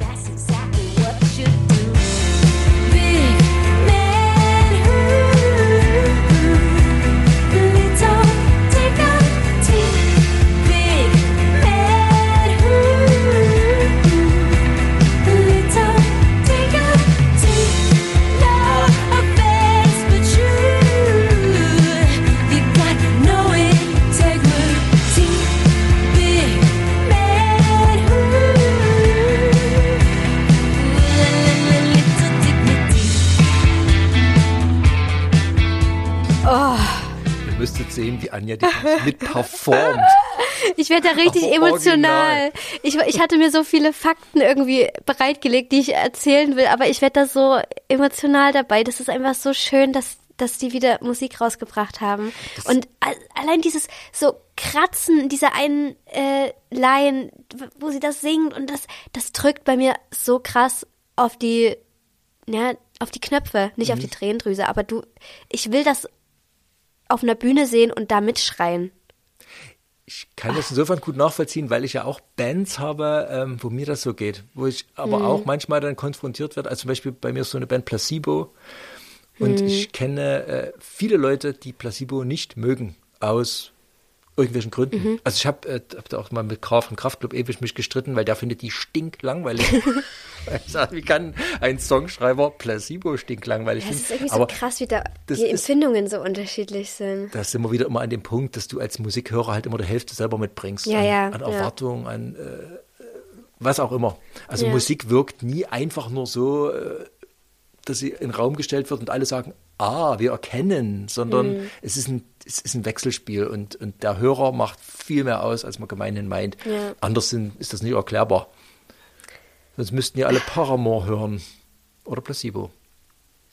Sehen, wie Anja die *laughs* mit performt. Ich werde da richtig Oh, emotional. Ich, ich hatte mir so viele Fakten irgendwie bereitgelegt, die ich erzählen will, aber ich werde da so emotional dabei. Das ist einfach so schön, dass, dass die wieder Musik rausgebracht haben. Und a- allein dieses so Kratzen dieser einen äh, Line, wo sie das singt und das, das drückt bei mir so krass auf die, ja, auf die Knöpfe, nicht auf Mhm. die Tränendrüse, aber du, ich will das auf einer Bühne sehen und da mitschreien. Ich kann das insofern gut nachvollziehen, weil ich ja auch Bands habe, ähm, wo mir das so geht, wo ich aber auch manchmal dann konfrontiert werde. Also zum Beispiel bei mir ist so eine Band Placebo und ich kenne äh, viele Leute, die Placebo nicht mögen aus irgendwelchen Gründen. Also ich habe äh, hab da auch mal mit Graf von Kraftclub ewig mich gestritten, weil der findet die stinklangweilig. *laughs* ich sag, wie kann ein Songschreiber Placebo stinklangweilig Das ist finden? irgendwie Aber so krass, wie da die ist- Empfindungen so unterschiedlich sind. da sind wir wieder immer an dem Punkt, dass du als Musikhörer halt immer die Hälfte selber mitbringst. Ja, an, ja, an ja. Erwartungen, an äh, was auch immer. Also Ja. Musik wirkt nie einfach nur so, äh, dass sie in den Raum gestellt wird und alle sagen, ah, wir erkennen, sondern Mhm. es, ist ein, es ist ein Wechselspiel und, und der Hörer macht viel mehr aus, als man gemeinhin meint. Ja. Anders sind, ist das nicht erklärbar. Sonst müssten ja alle Paramore hören oder Placebo.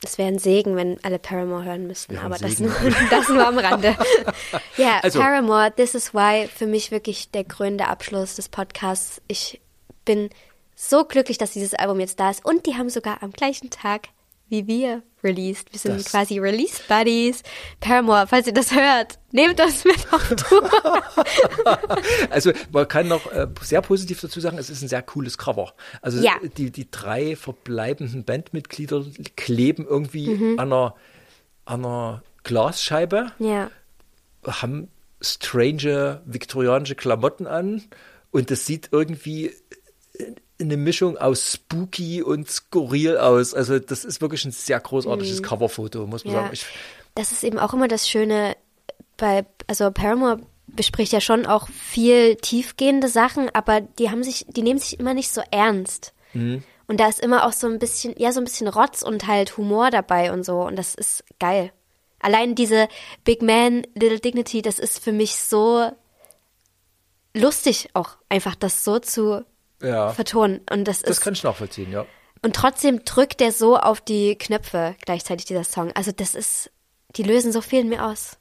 Es wäre ein Segen, wenn alle Paramore hören müssten, aber das nur, *laughs* das nur am Rande. *laughs* ja, Also- Paramore, This is Why, für mich wirklich der krönende Abschluss des Podcasts. Ich bin so glücklich, dass dieses Album jetzt da ist und die haben sogar am gleichen Tag wie wir released. Wir sind Das- quasi Release Buddies. Paramore, falls ihr das hört, nehmt uns mit auf *laughs* Tour. *laughs* Also man kann noch äh, sehr positiv dazu sagen, es ist ein sehr cooles Cover. Also Ja. die, die drei verbleibenden Bandmitglieder kleben irgendwie Mhm. an, einer, an einer Glasscheibe, ja. haben strange viktorianische Klamotten an und das sieht irgendwie eine Mischung aus spooky und skurril aus. Also das ist wirklich ein sehr großartiges Coverfoto, muss man Mhm. Ja, sagen. Ich, das ist eben auch immer das Schöne bei, also Paramore bespricht ja schon auch viel tiefgehende Sachen, aber die haben sich, die nehmen sich immer nicht so ernst. Mhm. Und da ist immer auch so ein bisschen, ja, so ein bisschen Rotz und halt Humor dabei und so. Und das ist geil. Allein diese Big Man, Little Dignity, das ist für mich so lustig auch, einfach das so zu ja, vertonen. Und das, das ist, kann ich nachvollziehen, ja. und trotzdem drückt der so auf die Knöpfe gleichzeitig, dieser Song. Also das ist, die lösen so viel in mir aus.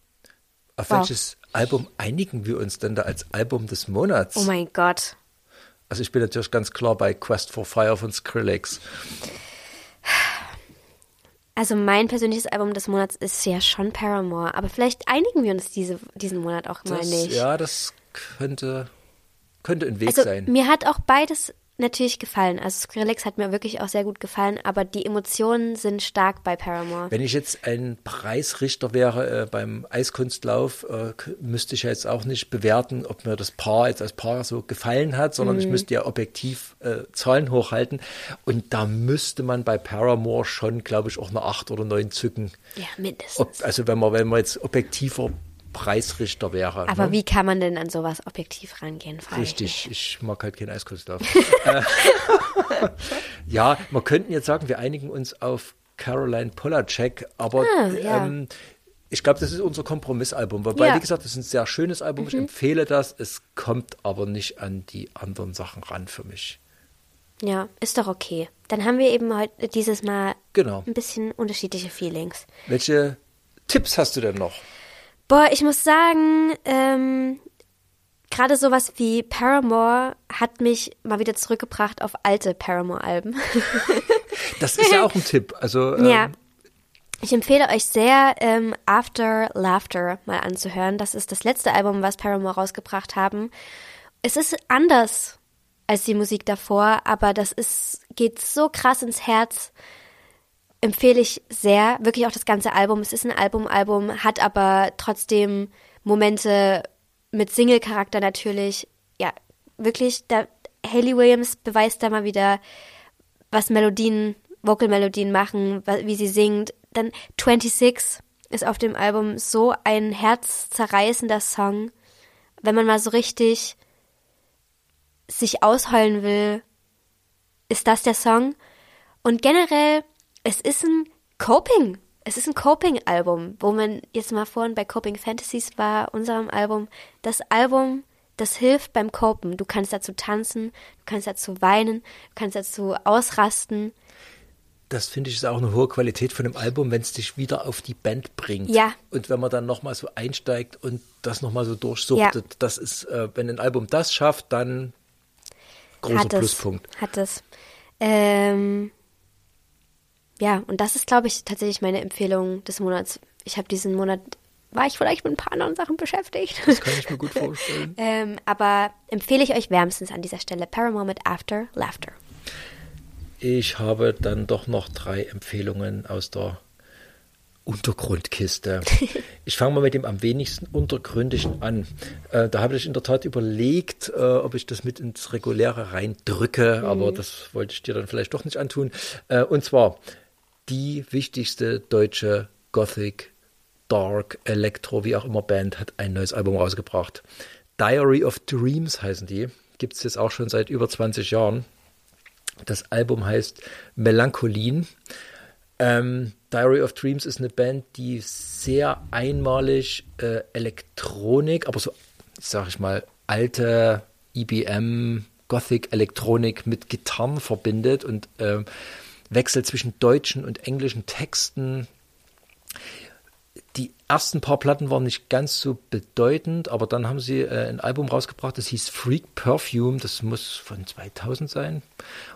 Auf Wow. welches Album einigen wir uns denn da als Album des Monats? Oh mein Gott. Also ich bin natürlich ganz klar bei Quest for Fire von Skrillex. Also mein persönliches Album des Monats ist ja schon Paramore, aber vielleicht einigen wir uns diese, diesen Monat auch mal Das, nicht. ja, das könnte, könnte ein Weg also sein. mir hat auch beides natürlich gefallen. Also Skrillex hat mir wirklich auch sehr gut gefallen, aber die Emotionen sind stark bei Paramore. Wenn ich jetzt ein Preisrichter wäre äh, beim Eiskunstlauf, äh, müsste ich ja jetzt auch nicht bewerten, ob mir das Paar jetzt als Paar so gefallen hat, sondern ich müsste ja objektiv äh, Zahlen hochhalten. Und da müsste man bei Paramore schon, glaube ich, auch eine 8 oder 9 zücken. Ja, mindestens. Ob, also wenn man, wenn man jetzt objektiver Preisrichter wäre. aber ne? wie kann man denn an sowas objektiv rangehen? Richtig, ich mag halt keinen Eiskunstlauf. *laughs* Äh, ja, wir könnten jetzt sagen, wir einigen uns auf Caroline Polacek, aber Ah, ja. ähm, ich glaube, das ist unser Kompromissalbum. Wobei, Ja. Mhm. wie gesagt, das ist ein sehr schönes Album. Ich empfehle das. Es kommt aber nicht an die anderen Sachen ran für mich. Ja, ist doch okay. Dann haben wir eben heute dieses Mal Genau. ein bisschen unterschiedliche Feelings. Welche Tipps hast du denn noch? Boah, ich muss sagen, ähm, gerade sowas wie Paramore hat mich mal wieder zurückgebracht auf alte Paramore-Alben. *laughs* Das ist ja auch ein Tipp. Also, ähm, ja. Ich empfehle euch sehr, ähm, After Laughter mal anzuhören. Das ist das letzte Album, was Paramore rausgebracht haben. Es ist anders als die Musik davor, aber das ist, geht so krass ins Herz. Empfehle ich sehr. Wirklich auch das ganze Album. Es ist ein Album-Album, hat aber trotzdem Momente mit Single-Charakter natürlich. Ja, wirklich, da, Hayley Williams beweist da mal wieder, was Melodien, Vocal-Melodien machen, wie sie singt. Dann 26 ist auf dem Album so ein herzzerreißender Song. Wenn man mal so richtig sich ausheulen will, ist das der Song. Und generell, es ist ein Coping. Es ist ein Coping-Album, wo man jetzt mal vorhin bei Coping Fantasies war, unserem Album. Das Album, das hilft beim Copen. Du kannst dazu tanzen, du kannst dazu weinen, du kannst dazu ausrasten. Das finde ich ist auch eine hohe Qualität von einem Album, wenn es dich wieder auf die Band bringt. Ja. Und wenn man dann nochmal so einsteigt und das nochmal so durchsuchtet, das ist, äh, wenn ein Album das schafft, dann großer hat es, Pluspunkt. Hat es. Ähm, ja, und das ist, glaube ich, tatsächlich meine Empfehlung des Monats. Ich habe diesen Monat, war ich vielleicht mit ein paar anderen Sachen beschäftigt. Das kann ich mir gut *laughs* vorstellen. ähm, aber empfehle ich euch wärmstens an dieser Stelle Paramore mit After Laughter. Ich habe dann doch noch drei Empfehlungen aus der Untergrundkiste. *laughs* Ich fange mal mit dem am wenigsten untergründigen an. Äh, da habe ich in der Tat überlegt, äh, ob ich das mit ins Reguläre reindrücke, aber das wollte ich dir dann vielleicht doch nicht antun. Äh, und zwar die wichtigste deutsche Gothic, Dark, Electro, wie auch immer Band hat ein neues Album rausgebracht. Diary of Dreams heißen die. Gibt es jetzt auch schon seit über 20 Jahren. Das Album heißt Melancholin. Ähm, Diary of Dreams ist eine Band, die sehr einmalig äh, Elektronik, aber so, sag ich mal, alte IBM Gothic Elektronik mit Gitarren verbindet und ähm, wechselt zwischen deutschen und englischen Texten. Die ersten paar Platten waren nicht ganz so bedeutend, aber dann haben sie äh, ein Album rausgebracht, das hieß Freak Perfume, das muss von 2000 sein.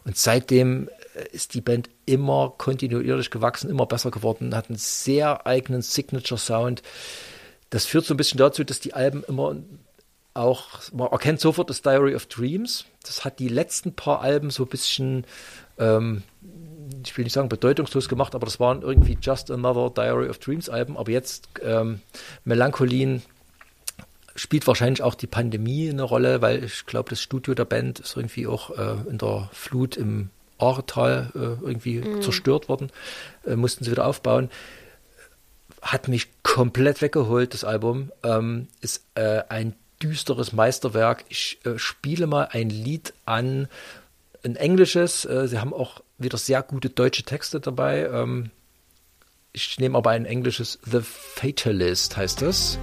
Und seitdem äh, ist die Band immer kontinuierlich gewachsen, immer besser geworden, hat einen sehr eigenen Signature-Sound. Das führt so ein bisschen dazu, dass die Alben immer auch, man erkennt sofort das Diary of Dreams. Das hat die letzten paar Alben so ein bisschen, ähm, ich will nicht sagen bedeutungslos gemacht, aber das waren irgendwie Just Another Diary of Dreams Alben. Aber jetzt ähm, Melancholin spielt wahrscheinlich auch die Pandemie eine Rolle, weil ich glaube, das Studio der Band ist irgendwie auch äh, in der Flut im Ahrtal äh, irgendwie zerstört worden. Äh, mussten sie wieder aufbauen hat mich komplett weggeholt, das Album. Ähm, ist äh, ein düsteres Meisterwerk. Ich äh, spiele mal ein Lied an, ein englisches. Äh, sie haben auch wieder sehr gute deutsche Texte dabei. Ähm, ich nehme aber ein englisches The Fatalist heißt es.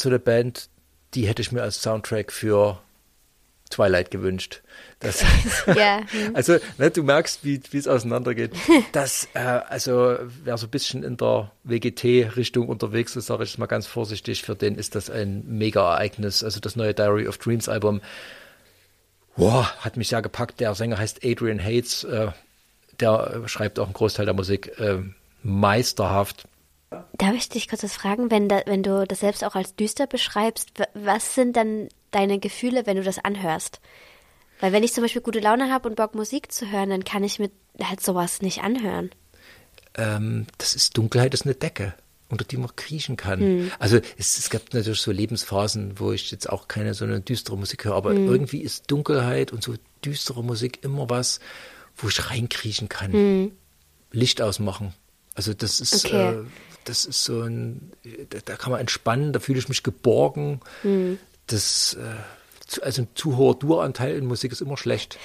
So eine Band, die hätte ich mir als Soundtrack für Twilight gewünscht. Das, *laughs* Ja. *laughs* hm. also, ne, du merkst, wie es auseinandergeht. *laughs* Das, äh, also, wer so ein bisschen in der WGT-Richtung unterwegs ist, sage ich es mal ganz vorsichtig, für den ist das ein Mega-Ereignis. Also das neue Diary of Dreams Album, boah, hat mich sehr gepackt. Der Sänger heißt Adrian Hates, äh, der schreibt auch einen Großteil der Musik äh, meisterhaft. Darf ich dich kurz was fragen, wenn, da, wenn du das selbst auch als düster beschreibst, wa- was sind dann deine Gefühle, wenn du das anhörst? Weil wenn ich zum Beispiel gute Laune habe und Bock Musik zu hören, dann kann ich mir halt sowas nicht anhören. ähm, das ist Dunkelheit ist eine Decke, unter die man kriechen kann. Hm. Also es, es gibt natürlich so Lebensphasen, wo ich jetzt auch keine so eine düstere Musik höre, Hm. aber irgendwie ist Dunkelheit und so düstere Musik immer was, wo ich reinkriechen kann. Licht ausmachen. Also das ist, Hm. Okay. äh, das ist so ein, da, kann man entspannen, da fühle ich mich geborgen. Hm. Das, äh, also ein zu hoher Duranteil in Musik ist immer schlecht.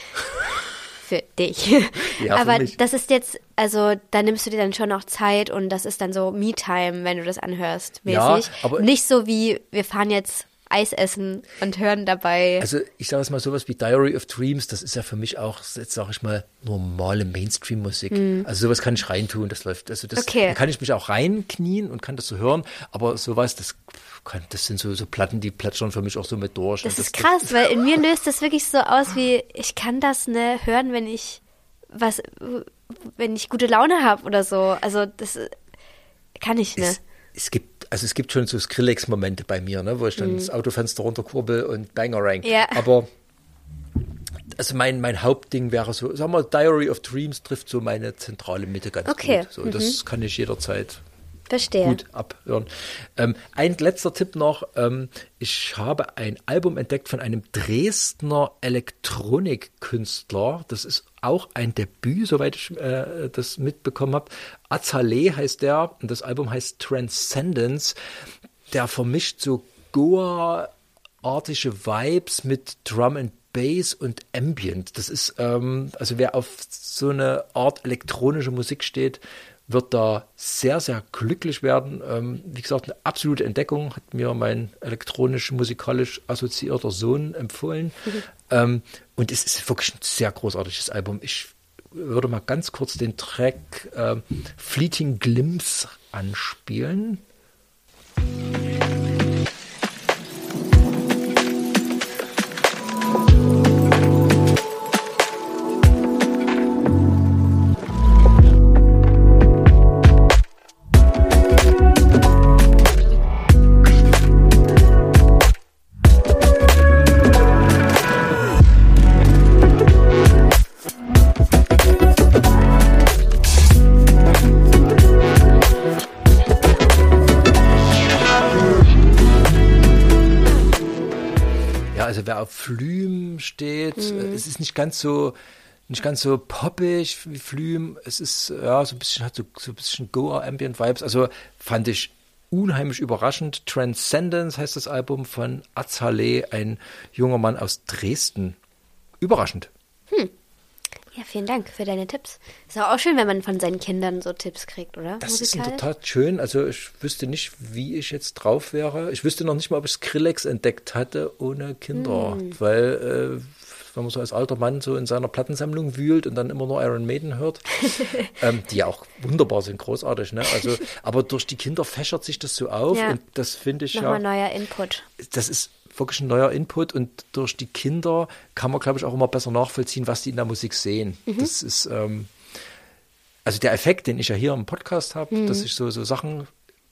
Für dich. Ja, für Aber mich. das ist jetzt, also da nimmst du dir dann schon noch Zeit und das ist dann so Me-Time, wenn du das anhörst, Ja, mäßig. aber- Nicht so wie, wir fahren jetzt Eis essen und hören dabei. Also ich sage es mal sowas wie Diary of Dreams, das ist ja für mich auch, jetzt sage ich mal, normale Mainstream-Musik. Also sowas kann ich reintun, das läuft. Also das Mhm. Okay. da kann ich mich auch reinknien und kann das so hören, aber sowas, das kann, das sind so, so Platten, die plätschern für mich auch so mit durch. Das Und ist krass, weil in mir löst das wirklich so aus wie, ich kann das ne hören, wenn ich was, wenn ich gute Laune habe oder so. Also das kann ich ne. es, es gibt, also es gibt schon so Skrillex-Momente bei mir, ne, wo ich dann das Autofenster runterkurbel und Banger Rank. Mhm. Ja. Aber also mein, mein Hauptding wäre so, sagen wir, Diary of Dreams trifft so meine zentrale Mitte ganz Okay. gut. So, Das kann ich jederzeit Verstehe. gut abhören. Ähm, ein letzter Tipp noch. Ähm, ich habe ein Album entdeckt von einem Dresdner Elektronikkünstler. Das ist auch ein Debüt, soweit ich äh, das mitbekommen habe. Azaleh heißt der und das Album heißt Transcendence. Der vermischt so Goa-artige Vibes mit Drum and Bass und Ambient. Das ist, ähm, also wer auf so eine Art elektronische Musik steht, wird da sehr, sehr glücklich werden. Ähm, wie gesagt, eine absolute Entdeckung hat mir mein elektronisch-musikalisch assoziierter Sohn empfohlen. *laughs* Ähm, und es ist wirklich ein sehr großartiges Album. Ich würde mal ganz kurz den Track ähm, Fleeting Glimpse anspielen. Ja, auf Flüm steht, äh, es ist nicht ganz so nicht ganz so poppig wie Flüm. Es ist ja so ein bisschen hat so, so ein bisschen Goa Ambient Vibes. Also fand ich unheimlich überraschend. Transcendence heißt das Album von Azaleh, ein junger Mann aus Dresden. Überraschend. Ja, vielen Dank für deine Tipps. Ist auch, auch schön, wenn man von seinen Kindern so Tipps kriegt, oder? Das ist Musikalisch? total schön. Also ich wüsste nicht, wie ich jetzt drauf wäre. Ich wüsste noch nicht mal, ob ich Skrillex entdeckt hatte ohne Kinder. Hm. Weil, äh, wenn man so als alter Mann so in seiner Plattensammlung wühlt und dann immer nur Iron Maiden hört, *laughs* ähm, die ja auch wunderbar sind, großartig. Ne? Also, *laughs* aber durch die Kinder fächert sich das so auf Ja. und das finde ich ja Nochmal neuer Input. das ist wirklich ein neuer Input und durch die Kinder kann man, glaube ich, auch immer besser nachvollziehen, was die in der Musik sehen. Das ist, ähm, also der Effekt, den ich ja hier im Podcast habe, dass ich so, so Sachen,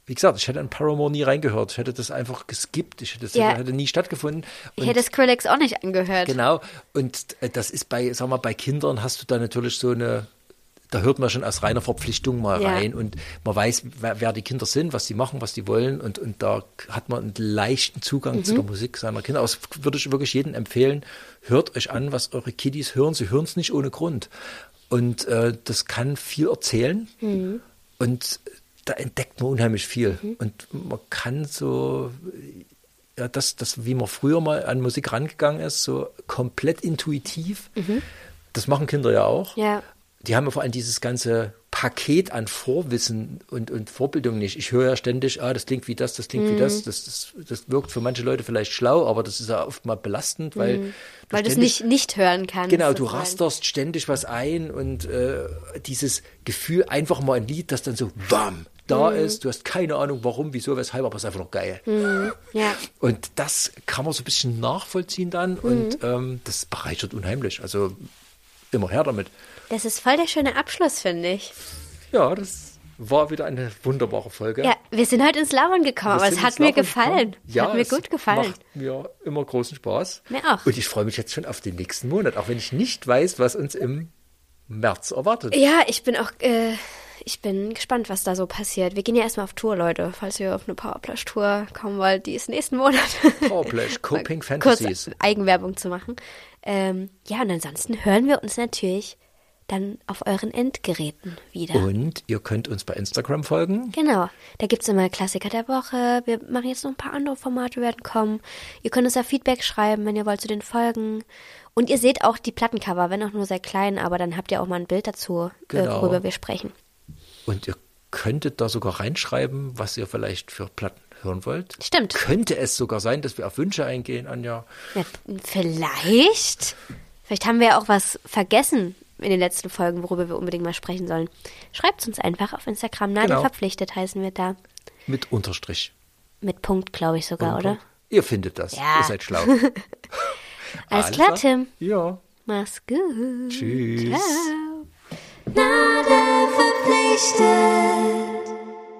wie gesagt, ich hätte an Paramore nie reingehört. Ich hätte das einfach geskippt. Ich hätte, das Ja. hätte nie stattgefunden. Ich Und- hätte Skrillex auch nicht angehört. Genau. Und äh, das ist bei, sag mal, bei Kindern hast du da natürlich so eine, da hört man schon aus reiner Verpflichtung mal Ja. rein und man weiß, wer, wer die Kinder sind, was die machen, was die wollen und, und da hat man einen leichten Zugang Mhm. zu der Musik seiner Kinder. Das würde ich wirklich jedem empfehlen. Hört euch an, was eure Kiddies hören. Sie hören es nicht ohne Grund. Und äh, das kann viel erzählen. Mhm. Und da entdeckt man unheimlich viel. Und man kann so, ja, das, das, wie man früher mal an Musik rangegangen ist, so komplett intuitiv. Das machen Kinder ja auch. Ja. Die haben ja vor allem dieses ganze Paket an Vorwissen und, und Vorbildung nicht. Ich höre ja ständig, ah, das klingt wie das, das klingt wie Mhm. das. das. Das das wirkt für manche Leute vielleicht schlau, aber das ist ja oft mal belastend, weil Mhm. Weil du es ständig- nicht, nicht hören kannst. Genau, du rasterst ständig was ein und äh, dieses Gefühl, einfach mal ein Lied, das dann so wam, da Mhm. ist. Du hast keine Ahnung, warum, wieso, weshalb, aber es ist einfach noch geil. Ja. Und das kann man so ein bisschen nachvollziehen dann und ähm, das bereichert unheimlich. Also immer her damit. Das ist voll der schöne Abschluss, finde ich. Ja, das war wieder eine wunderbare Folge. Ja, wir sind heute ins Labern gekommen, Wir aber es hat mir gefallen. Ja, hat mir gut gefallen. Macht mir immer großen Spaß. Mir auch. Und ich freue mich jetzt schon auf den nächsten Monat, auch wenn ich nicht weiß, was uns im März erwartet. Ja, ich bin auch, äh, ich bin gespannt, was da so passiert. Wir gehen ja erstmal auf Tour, Leute. Falls ihr auf eine Powerplash-Tour kommen wollt, die ist nächsten Monat. Powerplash, Coping *laughs* Kurz Fantasies. Eigenwerbung zu machen. Ähm, ja, und ansonsten hören wir uns natürlich dann auf euren Endgeräten wieder. Und ihr könnt uns bei Instagram folgen. Genau, da gibt's immer Klassiker der Woche. Wir machen jetzt noch ein paar andere Formate, werden kommen. Ihr könnt uns da Feedback schreiben, wenn ihr wollt zu den Folgen. Und ihr seht auch die Plattencover, wenn auch nur sehr klein, aber dann habt ihr auch mal ein Bild dazu, äh, Genau. worüber wir sprechen. Und ihr könntet da sogar reinschreiben, was ihr vielleicht für Platten hören wollt. Stimmt. Könnte es sogar sein, dass wir auf Wünsche eingehen, Anja? Ja, vielleicht. Vielleicht haben wir ja auch was vergessen in den letzten Folgen, worüber wir unbedingt mal sprechen sollen. Schreibt uns einfach auf Instagram. Nadel Genau. verpflichtet heißen wir da. Mit Unterstrich. Mit Punkt, glaube ich sogar, oder? Ihr findet das. Ja. Ihr seid schlau. *laughs* *laughs* Alles klar, Tim. Ja. Mach's gut. Tschüss. Ciao. Nadel verpflichtet.